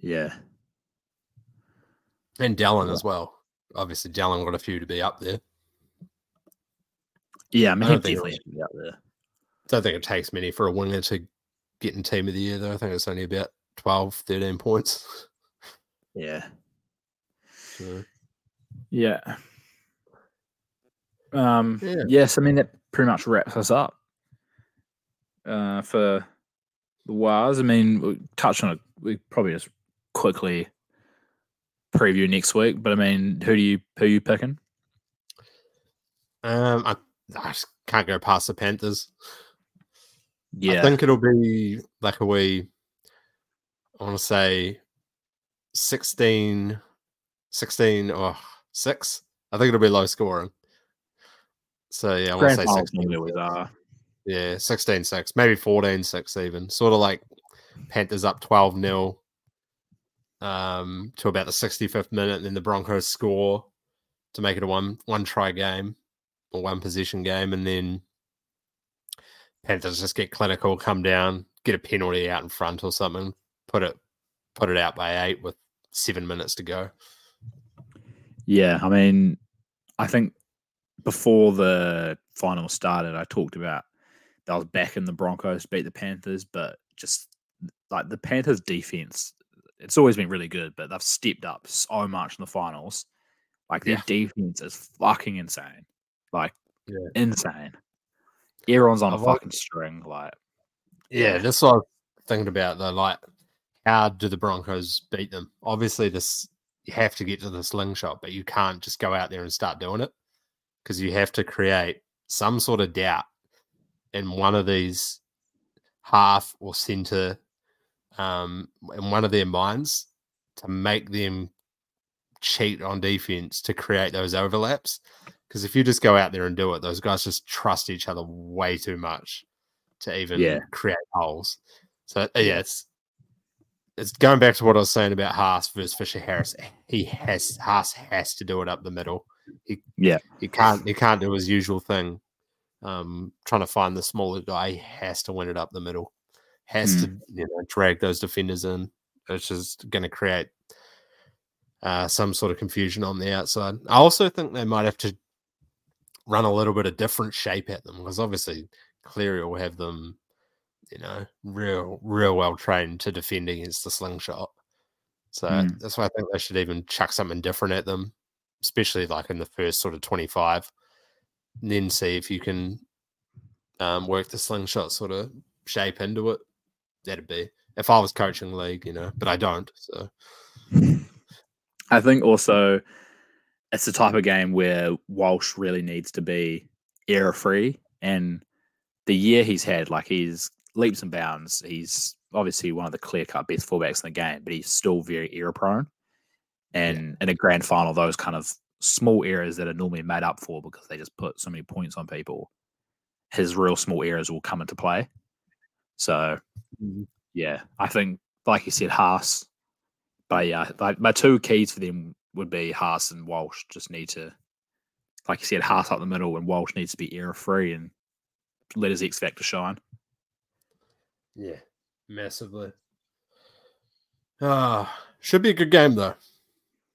Yeah, and Dallin as well. Obviously, Dallin got a few to be up there. yeah. I mean, I don't think definitely it be out there. Don't think it takes many for a winger to get in team of the year though. I think it's only about 12, 13 points. Yeah, So, yeah. Um. Yeah. Yes, I mean that pretty much wraps us up. Uh, for the Wahs, I mean, we touched on it. We probably just quickly preview next week. But I mean, who do you who you picking? um, I, I just can't go past the Panthers. Yeah, I think it'll be like a wee, I want to say 16, 16 or 6. I think it'll be low scoring. So yeah, I want to say 16. normally always. Yeah, 16 6, maybe 14 6 even. Sort of like Panthers up 12 0 um, to about the 65th minute, and then the Broncos score to make it a one one try game or one position game, and then Panthers just get clinical, come down, get a penalty out in front or something, put it put it out by eight with seven minutes to go. Yeah, I mean, I think before the final started, I talked about that I was back in the Broncos beat the Panthers, but just like the Panthers defense, it's always been really good, but they've stepped up so much in the finals. Like their Yeah. defense is fucking insane. Like yeah. insane. Everyone's on I've a fucking string. Like, Yeah, Yeah. that's what I'm thinking about though. Like, how do the Broncos beat them? Obviously, this you have to get to the slingshot, but you can't just go out there and start doing it because you have to create some sort of doubt in one of these half or center, um, in one of their minds to make them cheat on defense to create those overlaps. Because if you just go out there and do it, those guys just trust each other way too much to even Yeah. create holes. So uh, yeah, it's it's going back to what I was saying about Haas versus Fisher Harris. He has Haas has to do it up the middle. He Yeah. he can't he can't do his usual thing. Um, trying to find the smaller guy, he has to win it up the middle. Has Mm. to you know drag those defenders in. It's just going to create uh, some sort of confusion on the outside. I also think they might have to run a little bit of different shape at them because obviously Cleary will have them, you know, real, real well trained to defend against the slingshot. So Mm. that's why I think they should even chuck something different at them, especially like in the first sort of 25, and then see if you can um, work the slingshot sort of shape into it. That'd be if I was coaching league, you know, but I don't. So I think also it's the type of game where Walsh really needs to be error free. And the year he's had, like he's leaps and bounds. He's obviously one of the clear cut best fullbacks in the game, but he's still very error prone. And in a grand final, those kind of small errors that are normally made up for because they just put so many points on people, his real small errors will come into play. So, yeah, I think, like you said, Haas, but yeah, like my two keys for them would be Haas and Walsh. Just need to, like you said, Haas up the middle, and Walsh needs to be error free and let his X factor shine. Yeah, massively. Ah, should be a good game though.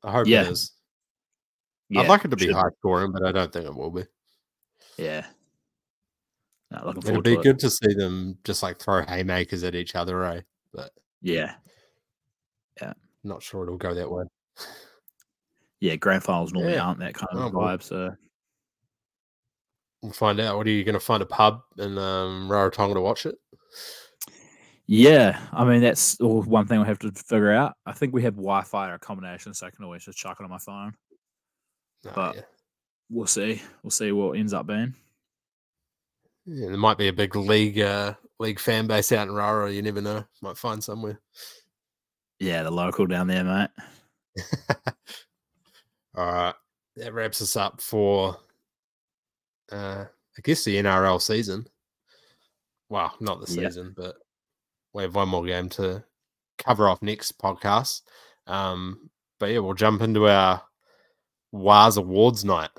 I hope Yeah. it is. Yeah, I'd like it to be high scoring, but I don't think it will be. Yeah, no, looking It'd be to it. good to see them just like throw haymakers at each other, eh? But Yeah, yeah, not sure it'll go that way. yeah. Grand finals normally Yeah. aren't that kind of Oh, well. vibe. So We'll find out. What are you going to find a pub in um, Rarotonga to watch it? yeah, I mean that's one thing we have to figure out. I think we have Wi-Fi or a combination, so I can always just chuck it on my phone. Oh, But- yeah. We'll see. We'll see what ends up being. Yeah, there might be a big league uh, league fan base out in Raro. You never know. Might find somewhere. Yeah, the local down there, mate. All right. That wraps us up for, uh, I guess, the NRL season. Well, not the Yeah. season, but we have one more game to cover off next podcast. Um, but yeah, we'll jump into our Wahs Awards night.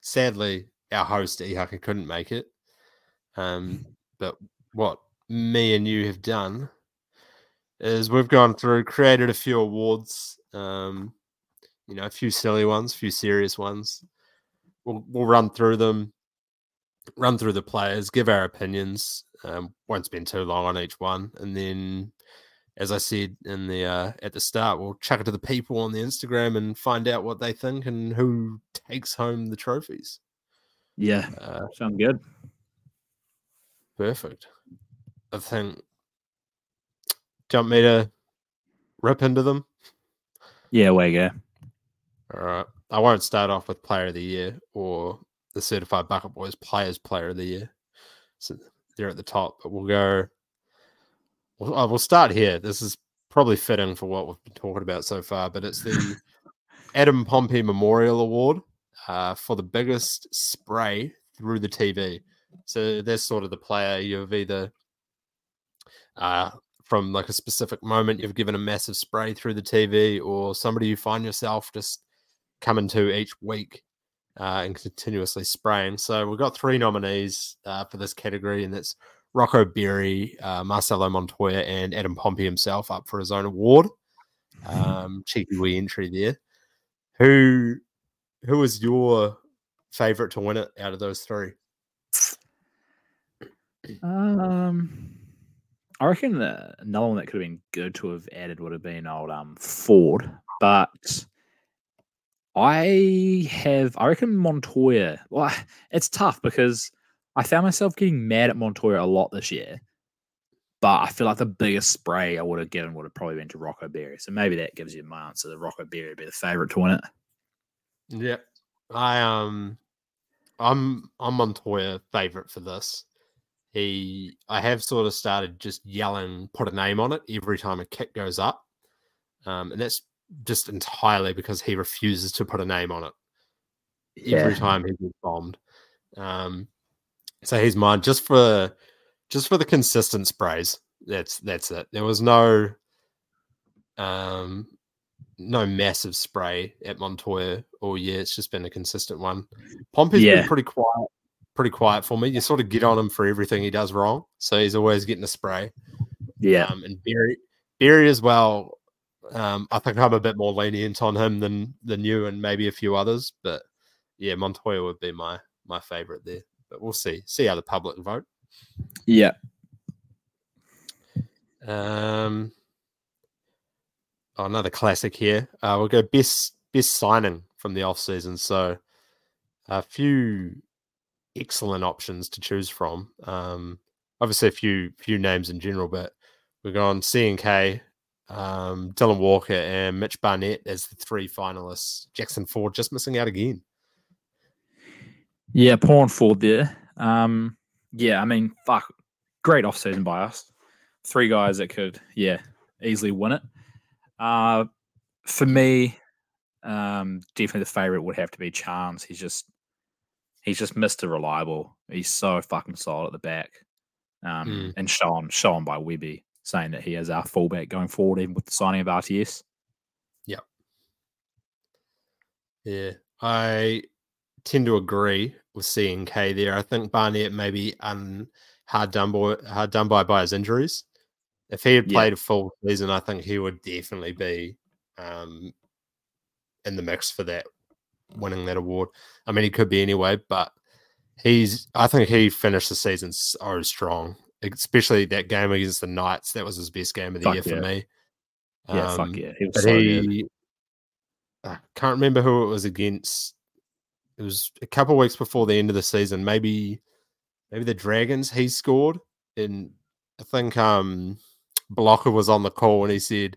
Sadly, our host, Ehaka, couldn't make it. Um, but what me and you have done is we've gone through, created a few awards. Um, you know, a few silly ones, a few serious ones. We'll we'll run through them, run through the players, give our opinions. Um, won't spend too long on each one, and then, as I said in the uh, at the start, we'll chuck it to the people on the Instagram and find out what they think and who takes home the trophies. Yeah, Uh, sound good. perfect. I think. Do you want me to rip into them? Yeah, way go. All right. I won't start off with player of the year or the certified bucket boys players player of the year. So they're at the top, but we'll go. We'll, uh, we'll start here. This is probably fitting for what we've been talking about so far, but it's the Adam Pompey Memorial Award uh, for the biggest spray through the TV. So that's sort of the player you've either uh, from like a specific moment you've given a massive spray through the TV, or somebody you find yourself just coming to each week uh, and continuously spraying. So we've got three nominees uh, for this category, and that's Rocco Berry, uh, Marcelo Montoya, and Adam Pompey himself up for his own award. Um, cheeky wee entry there. Who who was your favorite to win it out of those three? Um, I reckon uh, another one that could have been good to have added would have been old um Ford, but I have, I reckon Montoya. Well, it's tough because I found myself getting mad at Montoya a lot this year. But I feel like the biggest spray I would have given would have probably been to Rocco Berry. So maybe that gives you my answer. The Rocco Berry would be the favourite to win it. Yeah. I um I'm I'm Montoya favorite for this. He I have sort of started just yelling put a name on it every time a kick goes up. Um and that's just entirely because he refuses to put a name on it. Yeah. Every time he gets bombed. Um so he's mine just for just for the consistent sprays. That's that's it. There was no um no massive spray at Montoya all year. It's just been a consistent one. Pompey's yeah. been pretty quiet, pretty quiet for me. You sort of get on him for everything he does wrong, so he's always getting a spray. Yeah, um, and Berry, Berry as well. Um, I think I'm a bit more lenient on him than than you and maybe a few others, but yeah, Montoya would be my my favorite there. But we'll see see how the public vote. Yeah. Um, oh, another classic here. Uh, we'll go best best signing from the off season. So a few excellent options to choose from. Um, obviously a few few names in general, but we've gone CNK, um, Dylan Walker, and Mitch Barnett as the three finalists. Jackson Ford just missing out again. Yeah, Pawn Ford there. Um, yeah, I mean, fuck, great off season by us. Three guys that could, yeah, easily win it. Uh, for me, um, definitely the favorite would have to be Chance. He's just he's just Mr. Reliable. He's so fucking solid at the back. Um, mm. and shown shown by Webby saying that he is our fullback going forward, even with the signing of RTS. Yep. Yeah, I tend to agree with CNK there. I think Barnett maybe un, hard done by hard done by by his injuries. If he had played yeah. a full season, I think he would definitely be um, in the mix for that, winning that award. I mean, he could be anyway, but he's. I think he finished the season so strong, especially that game against the Knights. That was his best game of the fuck year yeah. for me. Yeah, um, fuck yeah, he was so he, good. I can't remember who it was against. It was a couple weeks before the end of the season. Maybe, maybe the Dragons. He scored, and I think um Blocker was on the call and he said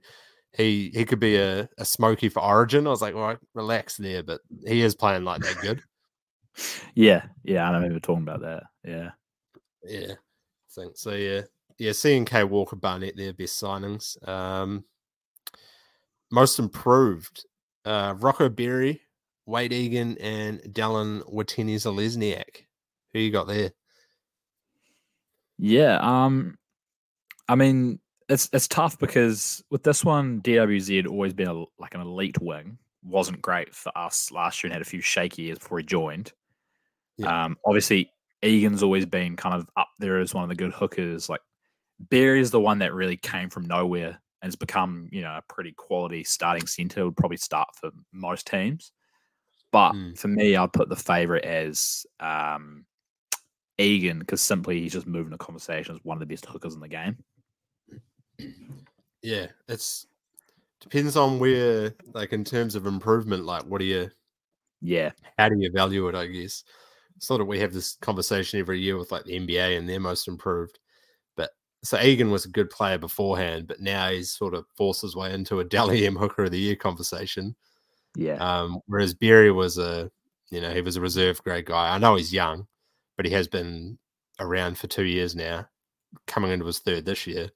he he could be a, a smoky for Origin. I was like, all right, relax there, but he is playing like that good. yeah, yeah, I remember talking about that. Yeah, yeah, I think so. Yeah, yeah. CNK Walker Barnett, their best signings. Um, most improved, uh, Rocco Berry, Wayde Egan, and Dallin Watene-Zelezniak. Who you got there? Yeah, um, I mean, it's it's tough because with this one, DWZ had always been a, like an elite wing. wasn't great for us last year and had a few shaky years before he joined. Yeah. Um, obviously, Egan's always been kind of up there as one of the good hookers. Like Berry is the one that really came from nowhere and has become, you know, a pretty quality starting center. Would probably start for most teams, but mm. for me, I'd put the favorite as um, Egan because simply he's just moving the conversation as one of the best hookers in the game. Yeah, it's depends on where, like, in terms of improvement. Like, what do you? Yeah, how do you value it? I guess sort of we have this conversation every year with like the NBA and their most improved. But so Egan was a good player beforehand, but now he's sort of forced his way into a Dally M Hooker of the Year conversation. Yeah. Um, whereas Berry was a, you know, he was a reserve grade guy. I know he's young, but he has been around for two years now, coming into his third this year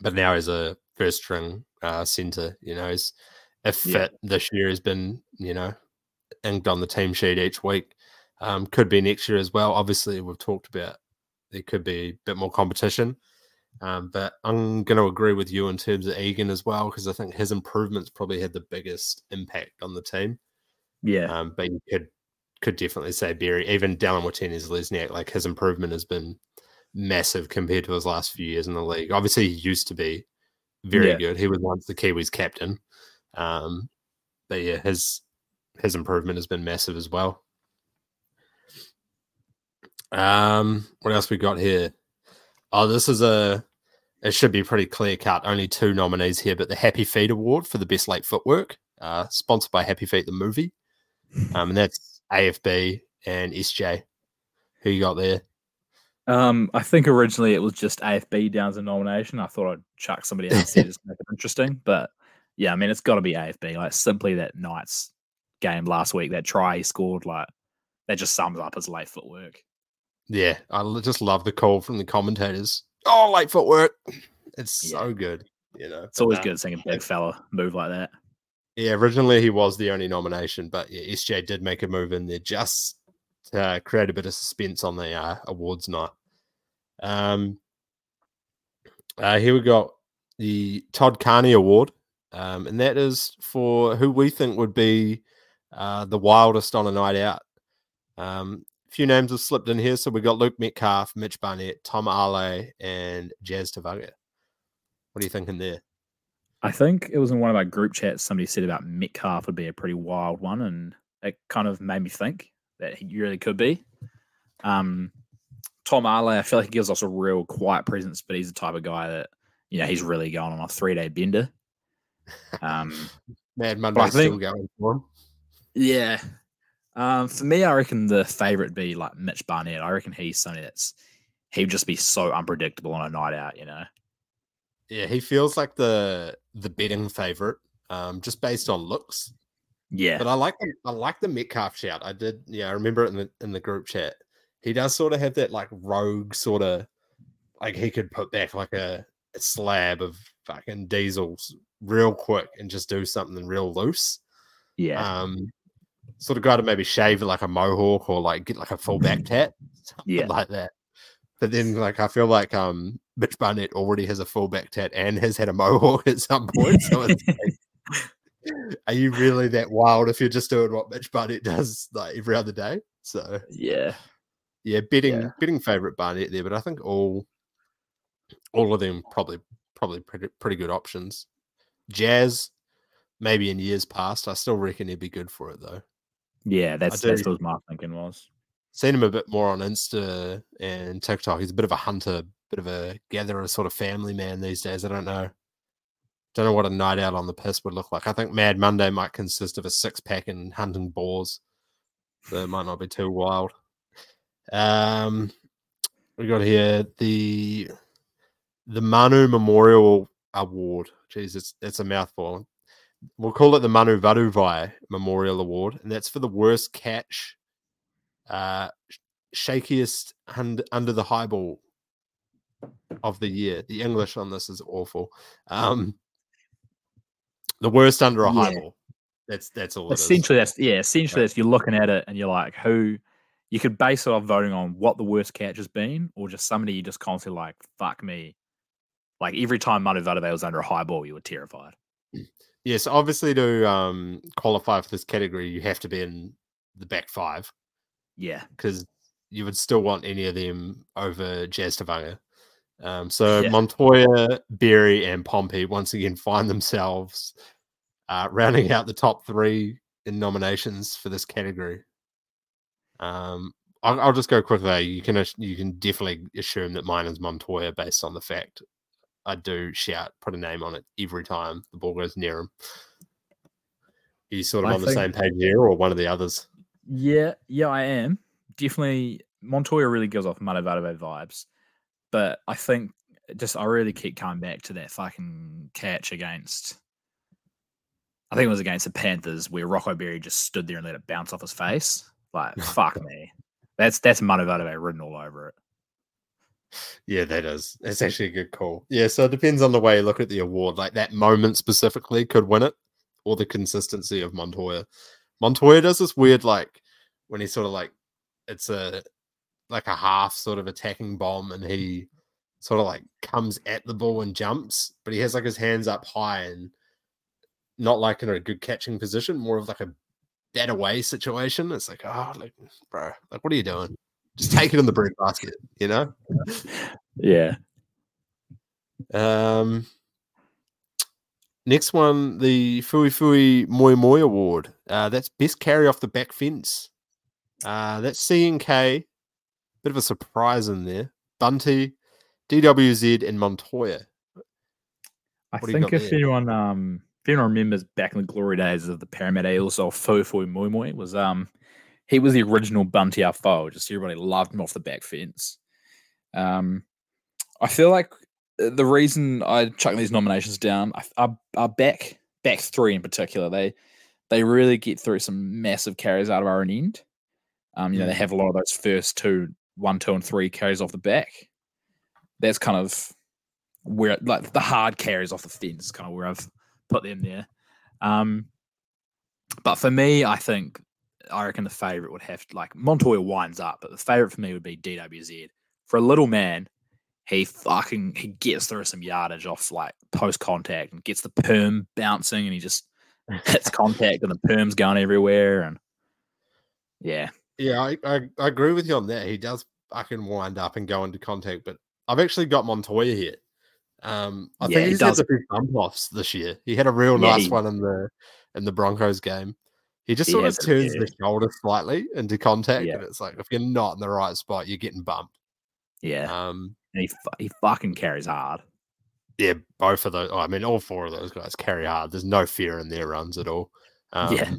but now as a first string uh, center, you know, is if fit yeah. this year has been, you know, inked on the team sheet each week. Um, could be next year as well. Obviously, we've talked about there could be a bit more competition. Um, but I'm going to agree with you in terms of Egan as well, because I think his improvements probably had the biggest impact on the team. Yeah. Um, but you could could definitely say Berry, even Dallin Watene-Zelezniak, like his improvement has been massive compared to his last few years in the league. Obviously, he used to be very yeah. good. He was once the Kiwis captain. Um, but yeah, his his improvement has been massive as well. Um, what else we got here? Oh, this is a it should be pretty clear cut. Only two nominees here, but the Happy Feet Award for the best late footwork. uh, sponsored by Happy Feet the movie, um, and that's AFB and SJ. Who you got there? Um, I think originally it was just AFB down as a nomination. I thought I'd chuck somebody else there just to make it interesting, but yeah, I mean it's got to be AFB. Like simply that Knights game last week, that try he scored, like that just sums up his late footwork. Yeah, I just love the call from the commentators. Oh, late footwork. It's Yeah. so good. You know, It's always good seeing a big fella move like that. Yeah, originally he was the only nomination, but yeah, SJ did make a move in there just uh, create a bit of suspense on the uh, awards night. Um, uh, here we got the Todd Carney Award, um, and that is for who we think would be uh, the wildest on a night out. Um, a few names have slipped in here, so we got Luke Metcalf, Mitch Barnett, Tom Ale, and Jazz Tevaga. What are you thinking there? I think it was in one of our group chats somebody said about Metcalf would be a pretty wild one, and it kind of made me think that he really could be. Um, Tom Ale, I feel like he gives us a real quiet presence, but he's the type of guy that you know he's really going on a three day bender. Um, Mad Monday's still going for him. yeah. Um, for me, I reckon the favorite would be like Mitch Barnett. I reckon he's somebody that's he'd just be so unpredictable on a night out, you know. Yeah, he feels like the the betting favorite, um, just based on looks. Yeah. But I like the, I like the Metcalf shout. I did, yeah, I remember it in the in the group chat. He does sort of have that like rogue sort of like he could put back like a, a slab of fucking diesels real quick and just do something real loose. yeah. Um, sort of guy to maybe shave it like a mohawk or like get like a full back tat, something Yeah. like that. But then, like, I feel like um, Mitch Barnett already has a full back tat and has had a mohawk at some point. So, it's like, are you really that wild if you're just doing what Mitch Barnett does like every other day? So, yeah. yeah, betting Yeah. betting favorite Barnett there, but I think all all of them probably probably pretty pretty good options. Jazz, maybe in years past, I still reckon he'd be good for it though. Yeah, that's that's what my thinking was. seen him a bit more on Insta and TikTok. He's a bit of a hunter, bit of a gatherer, sort of family man these days. I don't know. Don't know what a night out on the piss would look like. I think Mad Monday might consist of a six pack and hunting boars. So it might not be too wild. Um we got here the the Manu Memorial Award. Jeez, it's it's a mouthful. We'll call it the Manu Vatuvei Memorial Award, and that's for the worst catch uh shakiest hand, under the highball of the year. The English on this is awful. Um the worst under a Yeah. highball. That's that's all. it is. Essentially, that's yeah. Essentially, Right. that's you're looking at it and you're like, who you could base it off voting on what the worst catch has been, or just somebody you just constantly like, fuck me. Like every time Manu Vatuvei was under a high ball, you were terrified. Yes, obviously to um qualify for this category, you have to be in the back five Yeah, because you would still want any of them over Jazz Tevaga. Um, so Yeah. Montoya, Berry, and Pompey once again find themselves uh, rounding out the top three in nominations for this category. Um, I'll, I'll just go quickly. You can you can definitely assume that mine is Montoya based on the fact I do shout put a name on it every time the ball goes near him. Are you sort of I on the same page here, or one of the others? yeah, yeah. I am definitely Montoya really gives off Manu vibes, but I think just I really keep coming back to that fucking catch against. I think it was against the Panthers where Rocco Berry just stood there and let it bounce off his face. Like, fuck me. That's that's Manu written all over it. Yeah, that is. It's actually a good call. Yeah, so it depends on the way you look at the award. Like that moment specifically could win it, or the consistency of Montoya. Montoya does this weird, like when he sort of like it's a like a half sort of attacking bomb, and he sort of like comes at the ball and jumps, but he has like his hands up high and not like in a good catching position, more of like a dead away situation. It's like, oh, like, bro, like, what are you doing? Just take it in the bread basket, you know? Yeah. Um, next one, the Fuifui Moimoi Award. Uh, that's best carry off the back fence. Uh, that's CNK. Bit of a surprise in there. Bunty, DWZ, and Montoya. I What you think if there? anyone um if anyone remembers back in the glory days of the Parramatta Eels or Fuifui Moimoi was um he was the original Bunty Afoa. Just everybody loved him off the back fence. Um, I feel like the reason I chuck these nominations down are, are back back three in particular. They they really get through some massive carries out of our own end. Um, you know, they have a lot of those first two, one, two, and three carries off the back. That's kind of where like the hard carries off the fence, kind of where I've put them there. Um, but for me, I think I reckon the favorite would have to, like Montoya winds up, but the favorite for me would be DWZ. For a little man, he fucking he gets through some yardage off like post contact and gets the perm bouncing and he just hits contact and the perm's going everywhere and yeah. Yeah, I, I, I agree with you on that. He does fucking wind up and go into contact, but I've actually got Montoya here. Um, I yeah, think he's he had a few bump offs this year. He had a real yeah, nice he, one in the in the Broncos game. He just sort of turns the shoulder slightly into contact, yeah. and it's like if you're not in the right spot, you're getting bumped. Yeah. Um, and he he fucking carries hard. Yeah, both of those. I mean, all four of those guys carry hard. There's no fear in their runs at all. Um, yeah.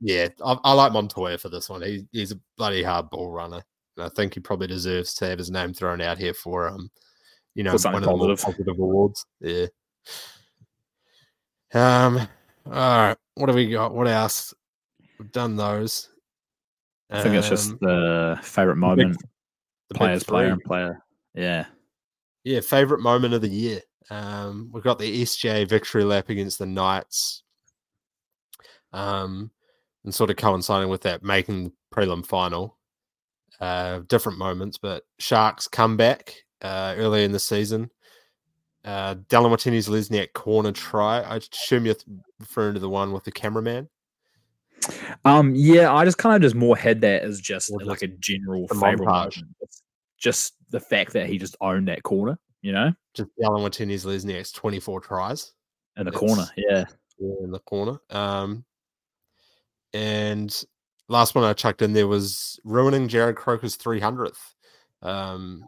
Yeah, I, I, like Montoya for this one. He, he's a bloody hard ball runner. And I think he probably deserves to have his name thrown out here for um, you know, one of the more positive awards. Yeah. Um. All right. What have we got? What else? We've done those. I think um, it's just um, the favorite moment. The, big, the players, player, and player. Yeah. Yeah. Favorite moment of the year. Um, we've got the SJ victory lap against the Knights. Um, and sort of coinciding with that, making the prelim final. Uh, different moments, but Sharks comeback uh, early in the season. Uh, Dallin Watene-Zelezniak corner try. I assume you're referring to the one with the cameraman. Um, yeah, I just kind of just more had that as just like a general favorite Just the fact that he just owned that corner, you know. Just Dallin Watene-Zelezniak's 24 tries in the corner, yeah. yeah, in the corner. Um, and last one I chucked in there was ruining Jarrod Croker's 300th. Um,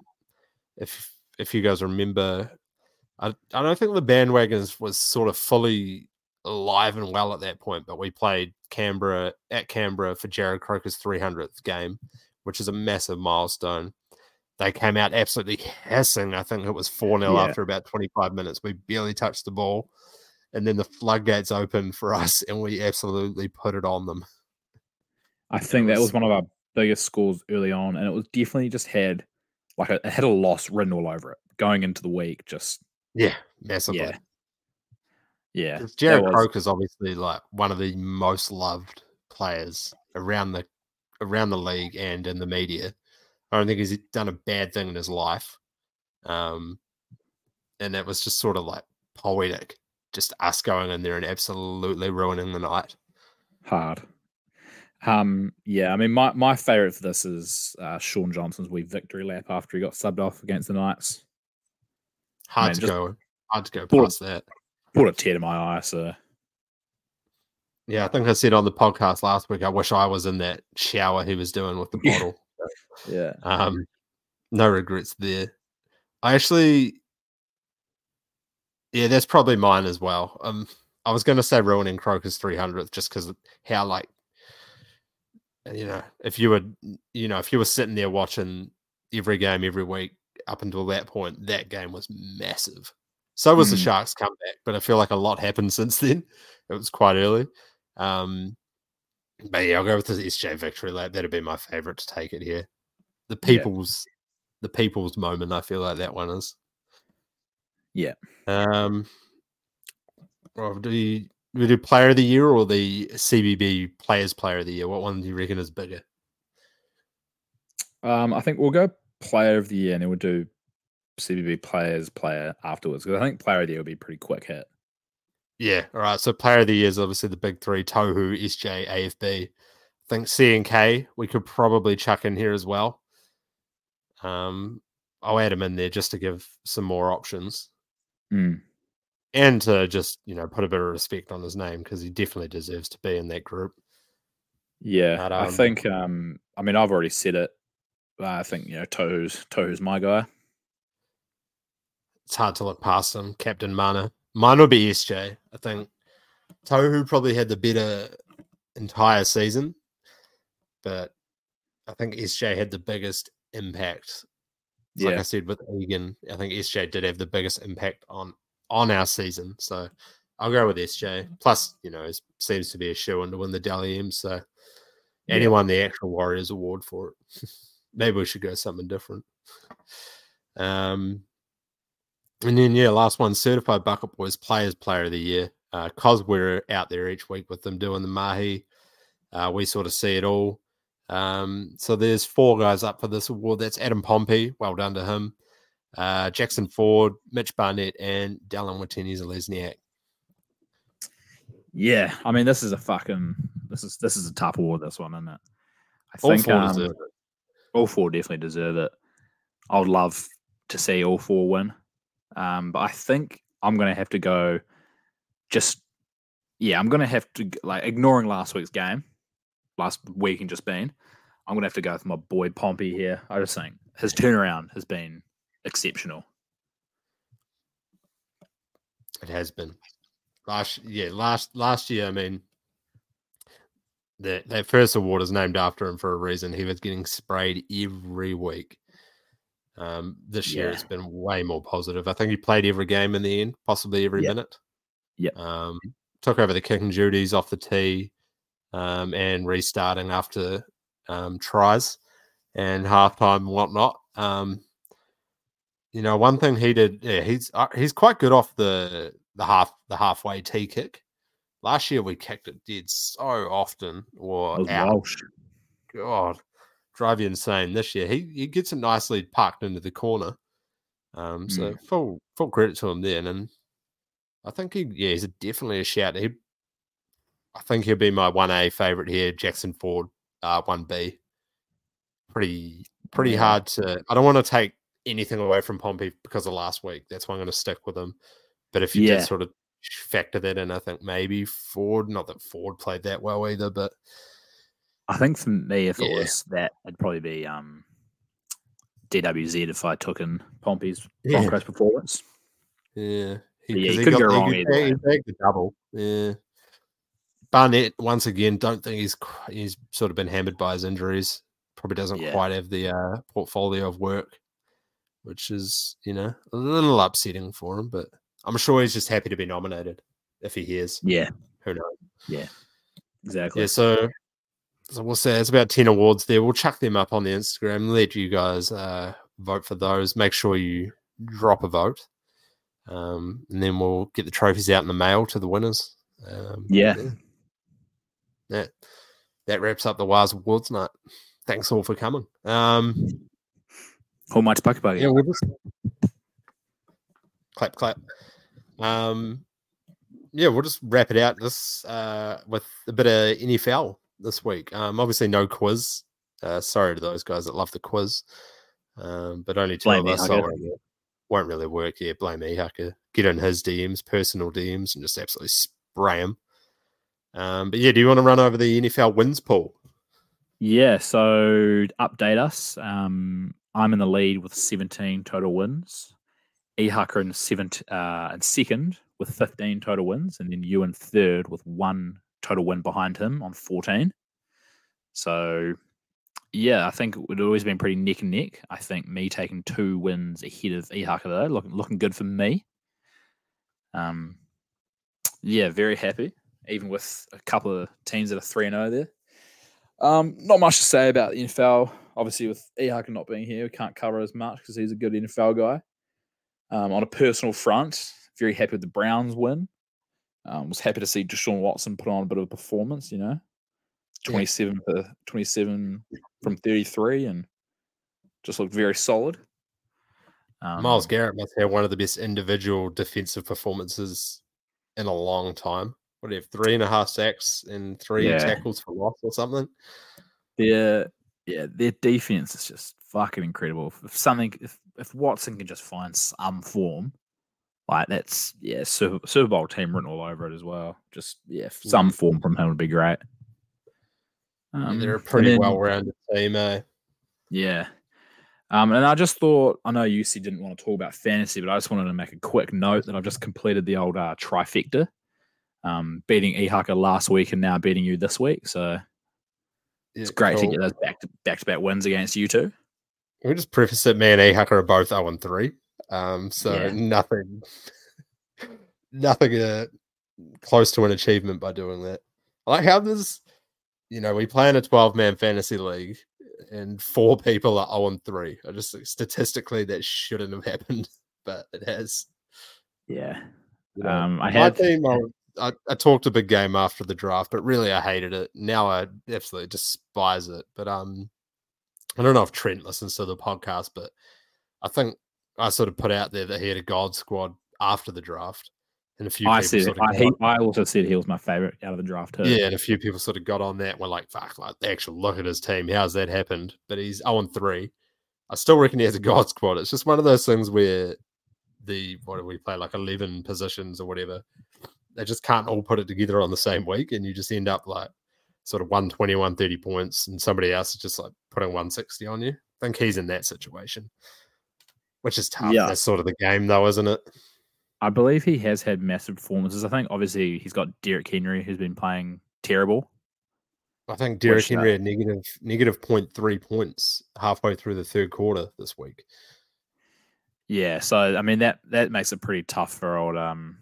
if if you guys remember, I, I don't think the bandwagon was sort of fully alive and well at that point, but we played Canberra at Canberra for Jarrod Croker's 300th game, which is a massive milestone. They came out absolutely hissing. I think it was 4 0 yeah. after about 25 minutes. We barely touched the ball. And then the floodgates open for us, and we absolutely put it on them. I think was, that was one of our biggest scores early on, and it was definitely just had like it had a loss written all over it going into the week. Just yeah, massively. Yeah, yeah. Jarrod Croker is obviously like one of the most loved players around the around the league and in the media. I don't think he's done a bad thing in his life. Um, and it was just sort of like poetic, just us going in there and absolutely ruining the night. Hard. Um, yeah, I mean, my, my favorite for this is uh, Shaun Johnson's wee victory lap after he got subbed off against the Knights. Hard to go, hard to go past that. Put a tear to my eye. sir. yeah, I think I said on the podcast last week. I wish I was in that shower he was doing with the bottle. yeah. Um, no regrets there. I actually, yeah, that's probably mine as well. Um, I was going to say ruining Croker's 300th just because how like you know, if you were, you know, if you were sitting there watching every game every week up until that point, that game was massive. So was mm. the Sharks comeback, but I feel like a lot happened since then. It was quite early. Um, but yeah, I'll go with the SJ victory lap. That'd be my favorite to take it here. The people's, yeah. the people's moment. I feel like that one is. Yeah. Um. Well, do you we do player of the year or the CBB players player of the year? What one do you reckon is bigger? Um, I think we'll go player of the year and then we'll do CBB players player afterwards because I think player of the year will be pretty quick hit. Yeah. All right. So player of the year is obviously the big three: Tohu, SJ, AFB. I think C and K we could probably chuck in here as well. Um, I'll add him in there just to give some more options. Mm and to just you know put a bit of respect on his name because he definitely deserves to be in that group. Yeah, but, um, I think. um I mean, I've already said it. I think you know Tohu's Tohu's my guy. It's hard to look past him, Captain Mana. Mine will be SJ. I think Tohu probably had the better entire season, but I think SJ had the biggest impact. Like I said with Egan, I think SJ did have the biggest impact on on our season. So I'll go with SJ. Plus, you know, it seems to be a show in to win the Dally M. So Yeah. and the actual Warriors award for it. Maybe we should go something different. Um, and then yeah, last one, certified bucket boys players player of the year. Uh, cause we're out there each week with them doing the mahi. Uh, we sort of see it all. Um, so there's four guys up for this award. That's Adam Pompey. Well done to him. Uh, Jackson Ford, Mitch Barnett, and Dallin Watene-Zelezniak. Yeah, I mean, this is a fucking this is this is a tough award. This one, isn't it? I All think four um, all four definitely deserve it. I would love to see all four win, um, but I think I'm going to have to go. Just yeah, I'm going to have to like ignoring last week's game, last week and just been. I'm going to have to go with my boy Pompey here. I just think his turnaround has been exceptional. It has been last yeah last last year. I mean, that that first award is named after him for a reason. He was getting sprayed every week. Um, this year Yeah. it's been way more positive. I think he played every game in the end, possibly every Yep. minute. Yeah. Um, took over the kicking duties off the tee, um, and restarting after um, tries and halftime and whatnot. Um, you know, one thing he did, yeah, he's uh, he's quite good off the the half the halfway tee kick. Last year we kicked it dead so often, or out. God, drive you insane. This year he he gets it nicely parked into the corner. Um, so full full credit to him then, and I think he yeah he's a, definitely a shout. He, I think he'll be my one A favorite here. Jackson Ford, uh, one B. Pretty pretty hard to. I don't want to take anything away from Pompey because of last week. That's why I'm going to stick with him. But if you Yeah. did sort of factor that in, I think maybe Ford. Not that Ford played that well either, but I think for me, if it was that, it'd probably be um, DWZ if I took in Pompey's Yeah. Broncos performance. Yeah, he, yeah, you he couldn't got- go he wrong could either he take the double. Yeah, Barnett once again. Don't think he's he's sort of been hammered by his injuries. Probably doesn't Yeah. quite have the uh, portfolio of work, which is you know a little upsetting for him. But I'm sure he's just happy to be nominated if he hears. Yeah, Who knows? Yeah, exactly. Yeah, so so we'll say it's about ten awards there. We'll chuck them up on the Instagram. Let you guys uh, vote for those. Make sure you drop a vote, um, and then we'll get the trophies out in the mail to the winners. Um, Yeah. That that wraps up the Wahs Awards night. Thanks all for coming. Um, How much bucket bucket? yeah, we'll just clap clap. Um, yeah, we'll just wrap it out this uh, with a bit of NFL this week. Um, obviously no quiz. Uh, sorry to those guys that love the quiz, um, but only two Blame of us. So won't, really work. Yeah, blame me, Ehaka. Get in his DMs, personal DMs, and just absolutely spray him. Um, but yeah, do you want to run over the NFL wins pool? Yeah, so update us. Um, I'm in the lead with 17 total wins. Ehaka in seventh, uh, second with 15 total wins, and then you in third with one total win behind him on 14. So, yeah, I think it would always been pretty neck and neck. I think me taking two wins ahead of Ehaka though, looking looking good for me. Um, yeah, very happy. Even with a couple of teams that are three and zero there. Um, not much to say about the NFL. Obviously, with Ehaka not being here, we can't cover as much because he's a good NFL guy. Um, on a personal front, very happy with the Browns win. Um, was happy to see Deshaun Watson put on a bit of a performance. You know, twenty-seven for twenty-seven from thirty-three, and just looked very solid. Um, Myles Garrett must have one of the best individual defensive performances in a long time. What do you have? Three and a half sacks and three Yeah. tackles for loss or something? their yeah, their defense is just fucking incredible. If something, if if Watson can just find some form, like that's yeah, Super, Super Bowl team written all over it as well. Just yeah, some form from him would be great. Yeah, Um, they're a pretty well rounded team, eh? Yeah. Um, and I just thought, I know you said didn't want to talk about fantasy, but I just wanted to make a quick note that I've just completed the old uh, trifecta. Um, beating Ehaka last week and now beating you this week. So it's great cool. to get those back to back to back wins against you two. We just preface it. me and Ehaka are both 0 and 3. Um, so yeah. nothing nothing uh, close to an achievement by doing that. I like how there's you know, we play in a 12 man fantasy league and four people are 0 and 3. I just statistically that shouldn't have happened, but it has. Yeah. You know, um, I had my team, I, I, talked a big game after the draft, but really I hated it. Now I absolutely despise it. But um, I don't know if Trent listens to the podcast, but I think I sort of put out there that he had a God squad after the draft. And a few I said sort of I, he, I also said he was my favorite out of the draft too. Yeah, and a few people sort of got on that and were like, fuck, like the actual look at his team. How's that happened? But he's 0 3. I still reckon he has a God squad. It's just one of those things where the what do we play like 11 positions or whatever they just can't all put it together on the same week and you just end up like sort of 120 130 points and somebody else is just like putting 160 on you. I think he's in that situation which is tough. Yeah. that's sort of the game though isn't it? I believe he has had massive performances. I think obviously he's got Derrick Henry who's been playing terrible. I think Derrick which, henry uh, had negative negative 0.3 points halfway through the third quarter this week. Yeah, so I mean that that makes it pretty tough for old um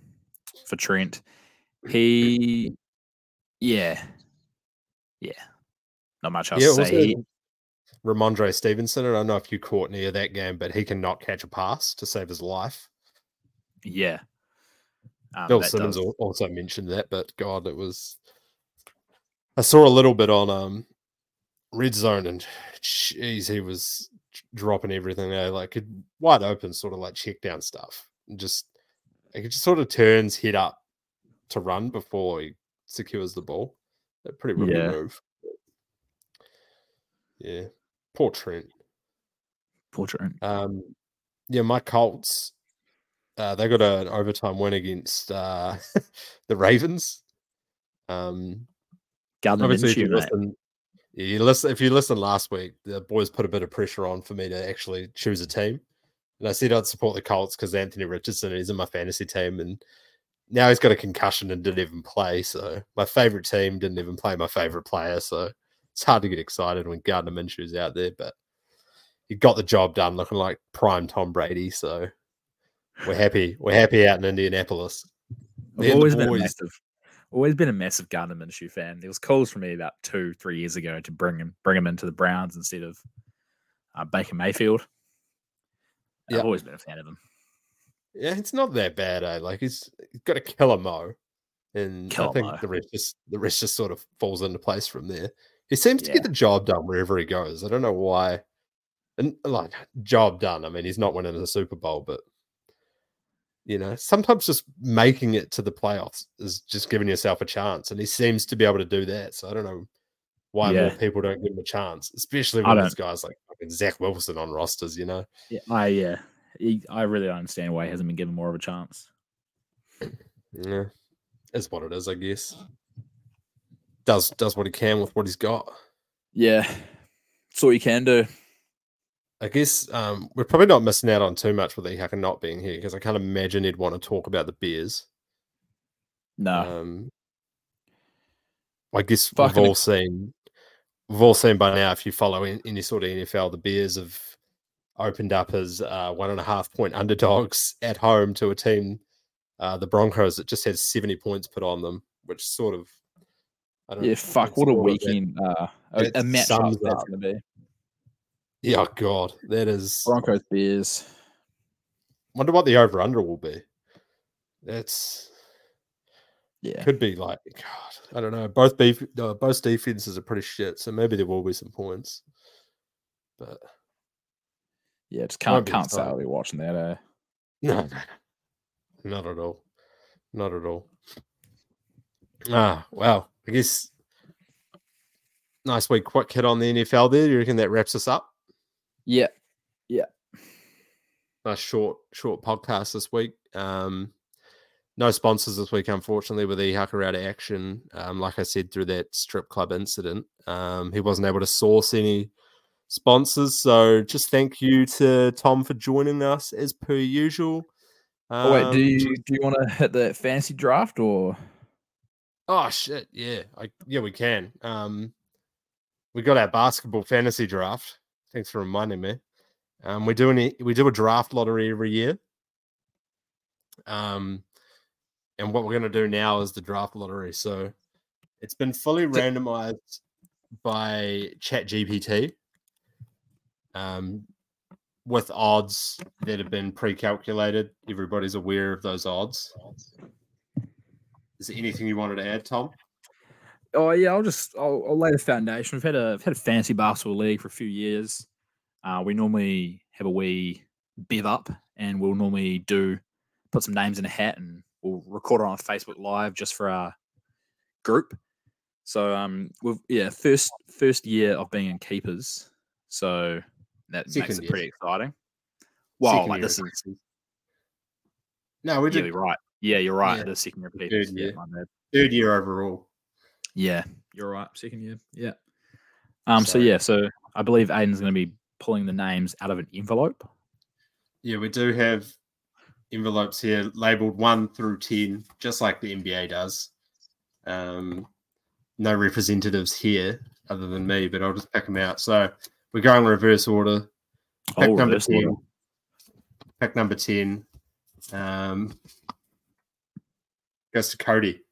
for Trent. He, yeah, yeah, not much else yeah, to say. He, Rhamondre Stevenson, I don't know if you caught near that game, but he cannot catch a pass to save his life. Yeah. Um, Bill Simmons does... also mentioned that, but God, it was. I saw a little bit on um, Red Zone, and jeez, he was dropping everything there, like wide open, sort of like check down stuff. And just it just sort of turns head up to run before he secures the ball. A pretty rookie yeah. move. Yeah. Poor Trent. Poor Trent. Um yeah, my Colts, uh, they got an overtime win against uh, the Ravens. Um Gardner obviously, Minshew, listen, you listen if you listened last week, the boys put a bit of pressure on for me to actually choose a team. And I said I'd support the Colts because Anthony Richardson is in my fantasy team and now he's got a concussion and didn't even play. So my favorite team didn't even play my favorite player. So it's hard to get excited when Gardner Minshew's out there, but he got the job done looking like prime Tom Brady. So we're happy. We're happy out in Indianapolis. I've always been a massive always been a massive Gardner Minshew fan. There was calls for me about two, three years ago to bring him bring him into the Browns instead of uh, Baker Mayfield. Yep. I've always been a fan of him. Yeah, it's not that bad, eh? Like he's, he's got a killer mo, and killer I think mo. the rest just the rest just sort of falls into place from there. He seems yeah. to get the job done wherever he goes. I don't know why. And like job done. I mean, he's not winning the Super Bowl, but you know, sometimes just making it to the playoffs is just giving yourself a chance, and he seems to be able to do that. So I don't know why yeah. more people don't give him a chance, especially when there's guys like Zach Wilson on rosters. You know, yeah, I yeah, he, I really understand why he hasn't been given more of a chance. Yeah, it's what it is, I guess. Does does what he can with what he's got. Yeah, it's all you can do. I guess um, we're probably not missing out on too much with Ehaka not being here because I can't imagine he'd want to talk about the Bears. No. Um, I guess Fucking we've all seen we've all seen by now if you follow in, any sort of NFL, the Bears have opened up as uh, one and a half point underdogs at home to a team, uh, the Broncos, that just has 70 points put on them, which sort of yeah, fuck, what a weekend, uh, a, a matchup that's going to be. Yeah, oh God, that is Broncos Bears. Wonder what the over under will be. That's yeah, could be like God. I don't know. Both beef, uh, both defenses are pretty shit, so maybe there will be some points. But yeah, just can't can't say I'll be watching that. Eh? No, no, not at all, not at all. Ah, wow. I guess nice week quick hit on the NFL there. Do you reckon that wraps us up? Yeah. Yeah. A short, short podcast this week. Um, no sponsors this week, unfortunately, with Ehaka out of action. Um, like I said, through that strip club incident, um, he wasn't able to source any sponsors. So just thank you to Tom for joining us as per usual. Um, oh, wait, do you um, do you want to hit the fancy draft or? Oh shit, yeah, I, yeah, we can. Um, we got our basketball fantasy draft. Thanks for reminding me. Um, we're doing it. We do a draft lottery every year. Um, and what we're going to do now is the draft lottery. So it's been fully randomized by ChatGPT. Um, with odds that have been pre-calculated. Everybody's aware of those odds. Is there anything you wanted to add, Tom? Oh yeah, I'll just I'll, I'll lay the foundation. We've had a we've had a fancy basketball league for a few years. Uh, we normally have a wee bev up, and we'll normally do put some names in a hat, and we'll record it on Facebook Live just for our group. So um, we've yeah first first year of being in keepers, so that Second makes it year. pretty exciting. Wow, Second like this is no, we did. Yeah, you're right. Yeah, you're right. Yeah. The second year Third year. Yeah, Third year overall. Yeah, you're right. Second year. Yeah. Um. So, so yeah. So I believe Aiden's going to be pulling the names out of an envelope. Yeah, we do have envelopes here labeled one through ten, just like the NBA does. Um, no representatives here other than me, but I'll just pick them out. So we're going reverse order. Pick oh, number ten. Order. Pick number ten. Um, goes to Cody.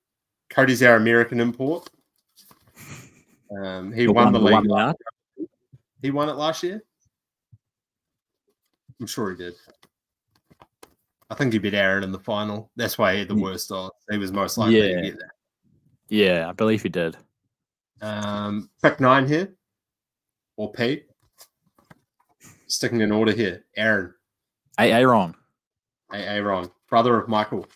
Cody's our American import. Um, he the won the league. Won he won it last year. I'm sure he did. I think he beat Aaron in the final. That's why he had the worst odds. He was most likely yeah. to get that. Yeah, I believe he did. Um, pick nine here, or Pete. Sticking in order here. Aaron. Aaron. Aaron, brother of Michael,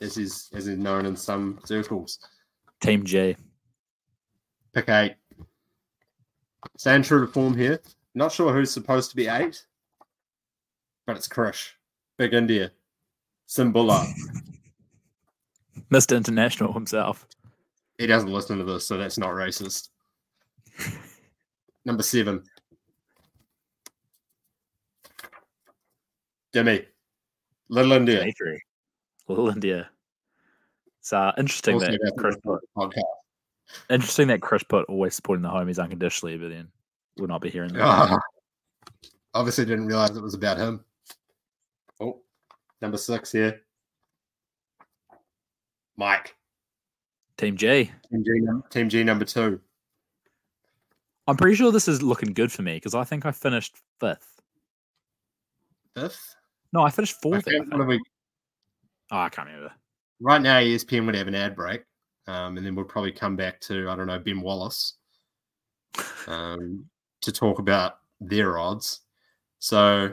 as is as is known in some circles. Team J. Pick eight. Staying true to form here. Not sure who's supposed to be eight, but it's Krish. Big India. Simbula. Mr. International himself. He doesn't listen to this, so that's not racist. Number seven. Jimmy. Little India. Dimitri. Little India. It's uh, interesting also that Chris put, podcast. interesting that Chris put always supporting the homies unconditionally, but then we'll not be hearing that. Uh, obviously didn't realize it was about him. Oh, number six here. Mike. Team G. Team G, Team G number two. I'm pretty sure this is looking good for me because I think I finished fifth. Fifth? No, I finished fourth. I I we... Oh, I can't remember. Right now, ESPN would have an ad break, um, and then we'll probably come back to I don't know Ben Wallace um, to talk about their odds. So,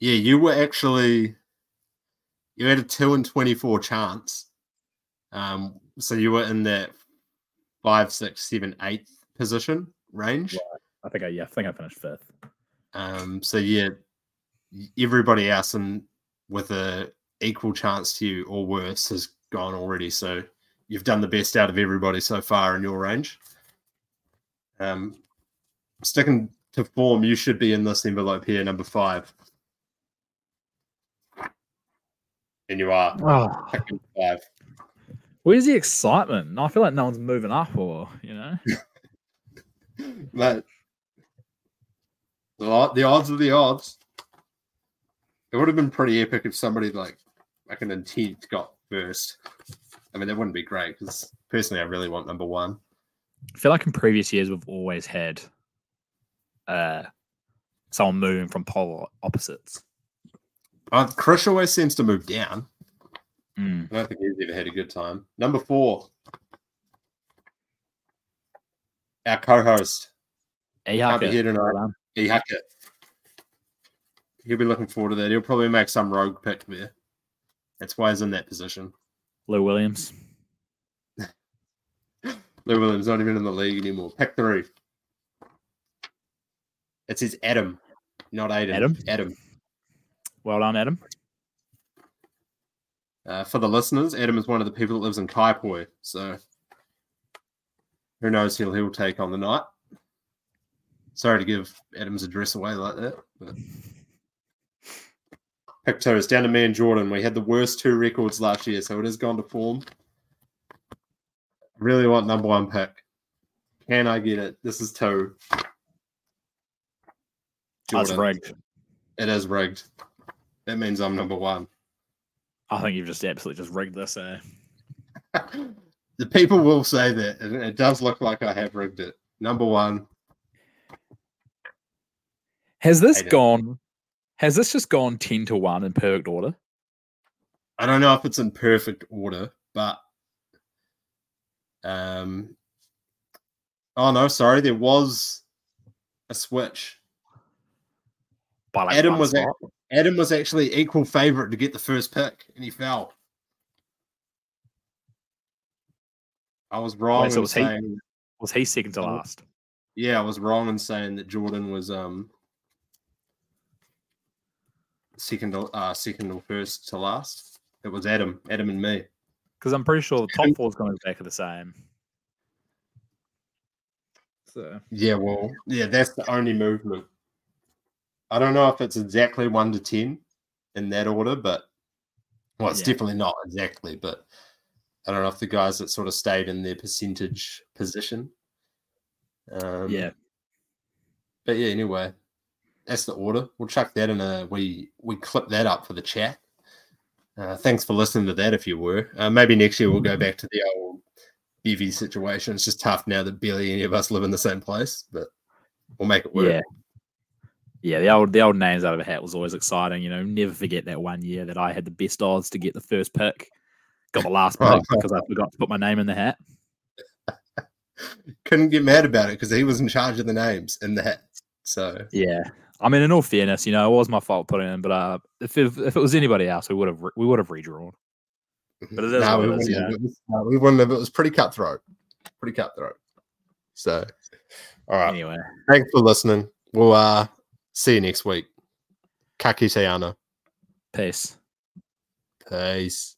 yeah, you were actually you had a two and twenty four chance. Um, so you were in that five, six, seven, eighth position range. Yeah, I think I yeah, I think I finished fifth. Um, so yeah, everybody else and with a equal chance to you or worse has gone already. So you've done the best out of everybody so far in your range. Um, sticking to form, you should be in this envelope here, number five. And you are. Oh. Five. Where's the excitement? I feel like no one's moving up, or you know. but the odds are the odds. It would have been pretty epic if somebody like like an intent got first. I mean, that wouldn't be great because personally, I really want number one. I feel like in previous years we've always had uh someone moving from polar opposites. Uh, Krish always seems to move down. Mm. I don't think he's ever had a good time. Number four, our co-host. Can't be here tonight. Ehaka he'll be looking forward to that. He'll probably make some rogue pick there. That's why he's in that position. Lou Williams. Lou Williams not even in the league anymore. Pick three. It says Adam, not Aiden. Adam. Adam. Well done, Adam. Uh, for the listeners, Adam is one of the people that lives in Kaiapoi, so who knows who he'll take on the night. Sorry to give Adam's address away like that, but. It's down to me and Jordan. We had the worst two records last year, so it has gone to form. really want number one pick. Can I get it? This is two. That's rigged. It is rigged. That means I'm number one. I think you've just absolutely just rigged this. Eh? the people will say that, and it does look like I have rigged it. Number one. Has this gone? Has this just gone ten to one in perfect order? I don't know if it's in perfect order, but um, oh no, sorry, there was a switch. Like Adam was Adam was actually equal favorite to get the first pick, and he fell. I was wrong. Wait, so was saying, he was he second to last? Yeah, I was wrong in saying that Jordan was um second uh second or first to last. It was Adam, Adam and me. Because I'm pretty sure the top four is going to be exactly the same. So yeah, well, yeah, that's the only movement. I don't know if it's exactly one to ten in that order, but well, it's yeah. definitely not exactly. But I don't know if the guys that sort of stayed in their percentage position. Um, yeah. But yeah, anyway, that's the order. We'll chuck that in a we we clip that up for the chat. Uh, thanks for listening to that. If you were, uh, maybe next year we'll go back to the old BV situation. It's just tough now that barely any of us live in the same place, but we'll make it work. Yeah, yeah. The old the old names out of a hat was always exciting. You know, never forget that one year that I had the best odds to get the first pick, got the last pick because I forgot to put my name in the hat. Couldn't get mad about it because he was in charge of the names in the hat. So yeah, I mean, in all fairness, you know, it was my fault putting in, but uh, if it, if it was anybody else, we would have we would have redrawn. But it is no, we, wouldn't, is, it was, no, we wouldn't have. It was pretty cutthroat, pretty cutthroat. So, all right. Anyway, thanks for listening. We'll uh see you next week. Kaki Sayana. Peace. Peace.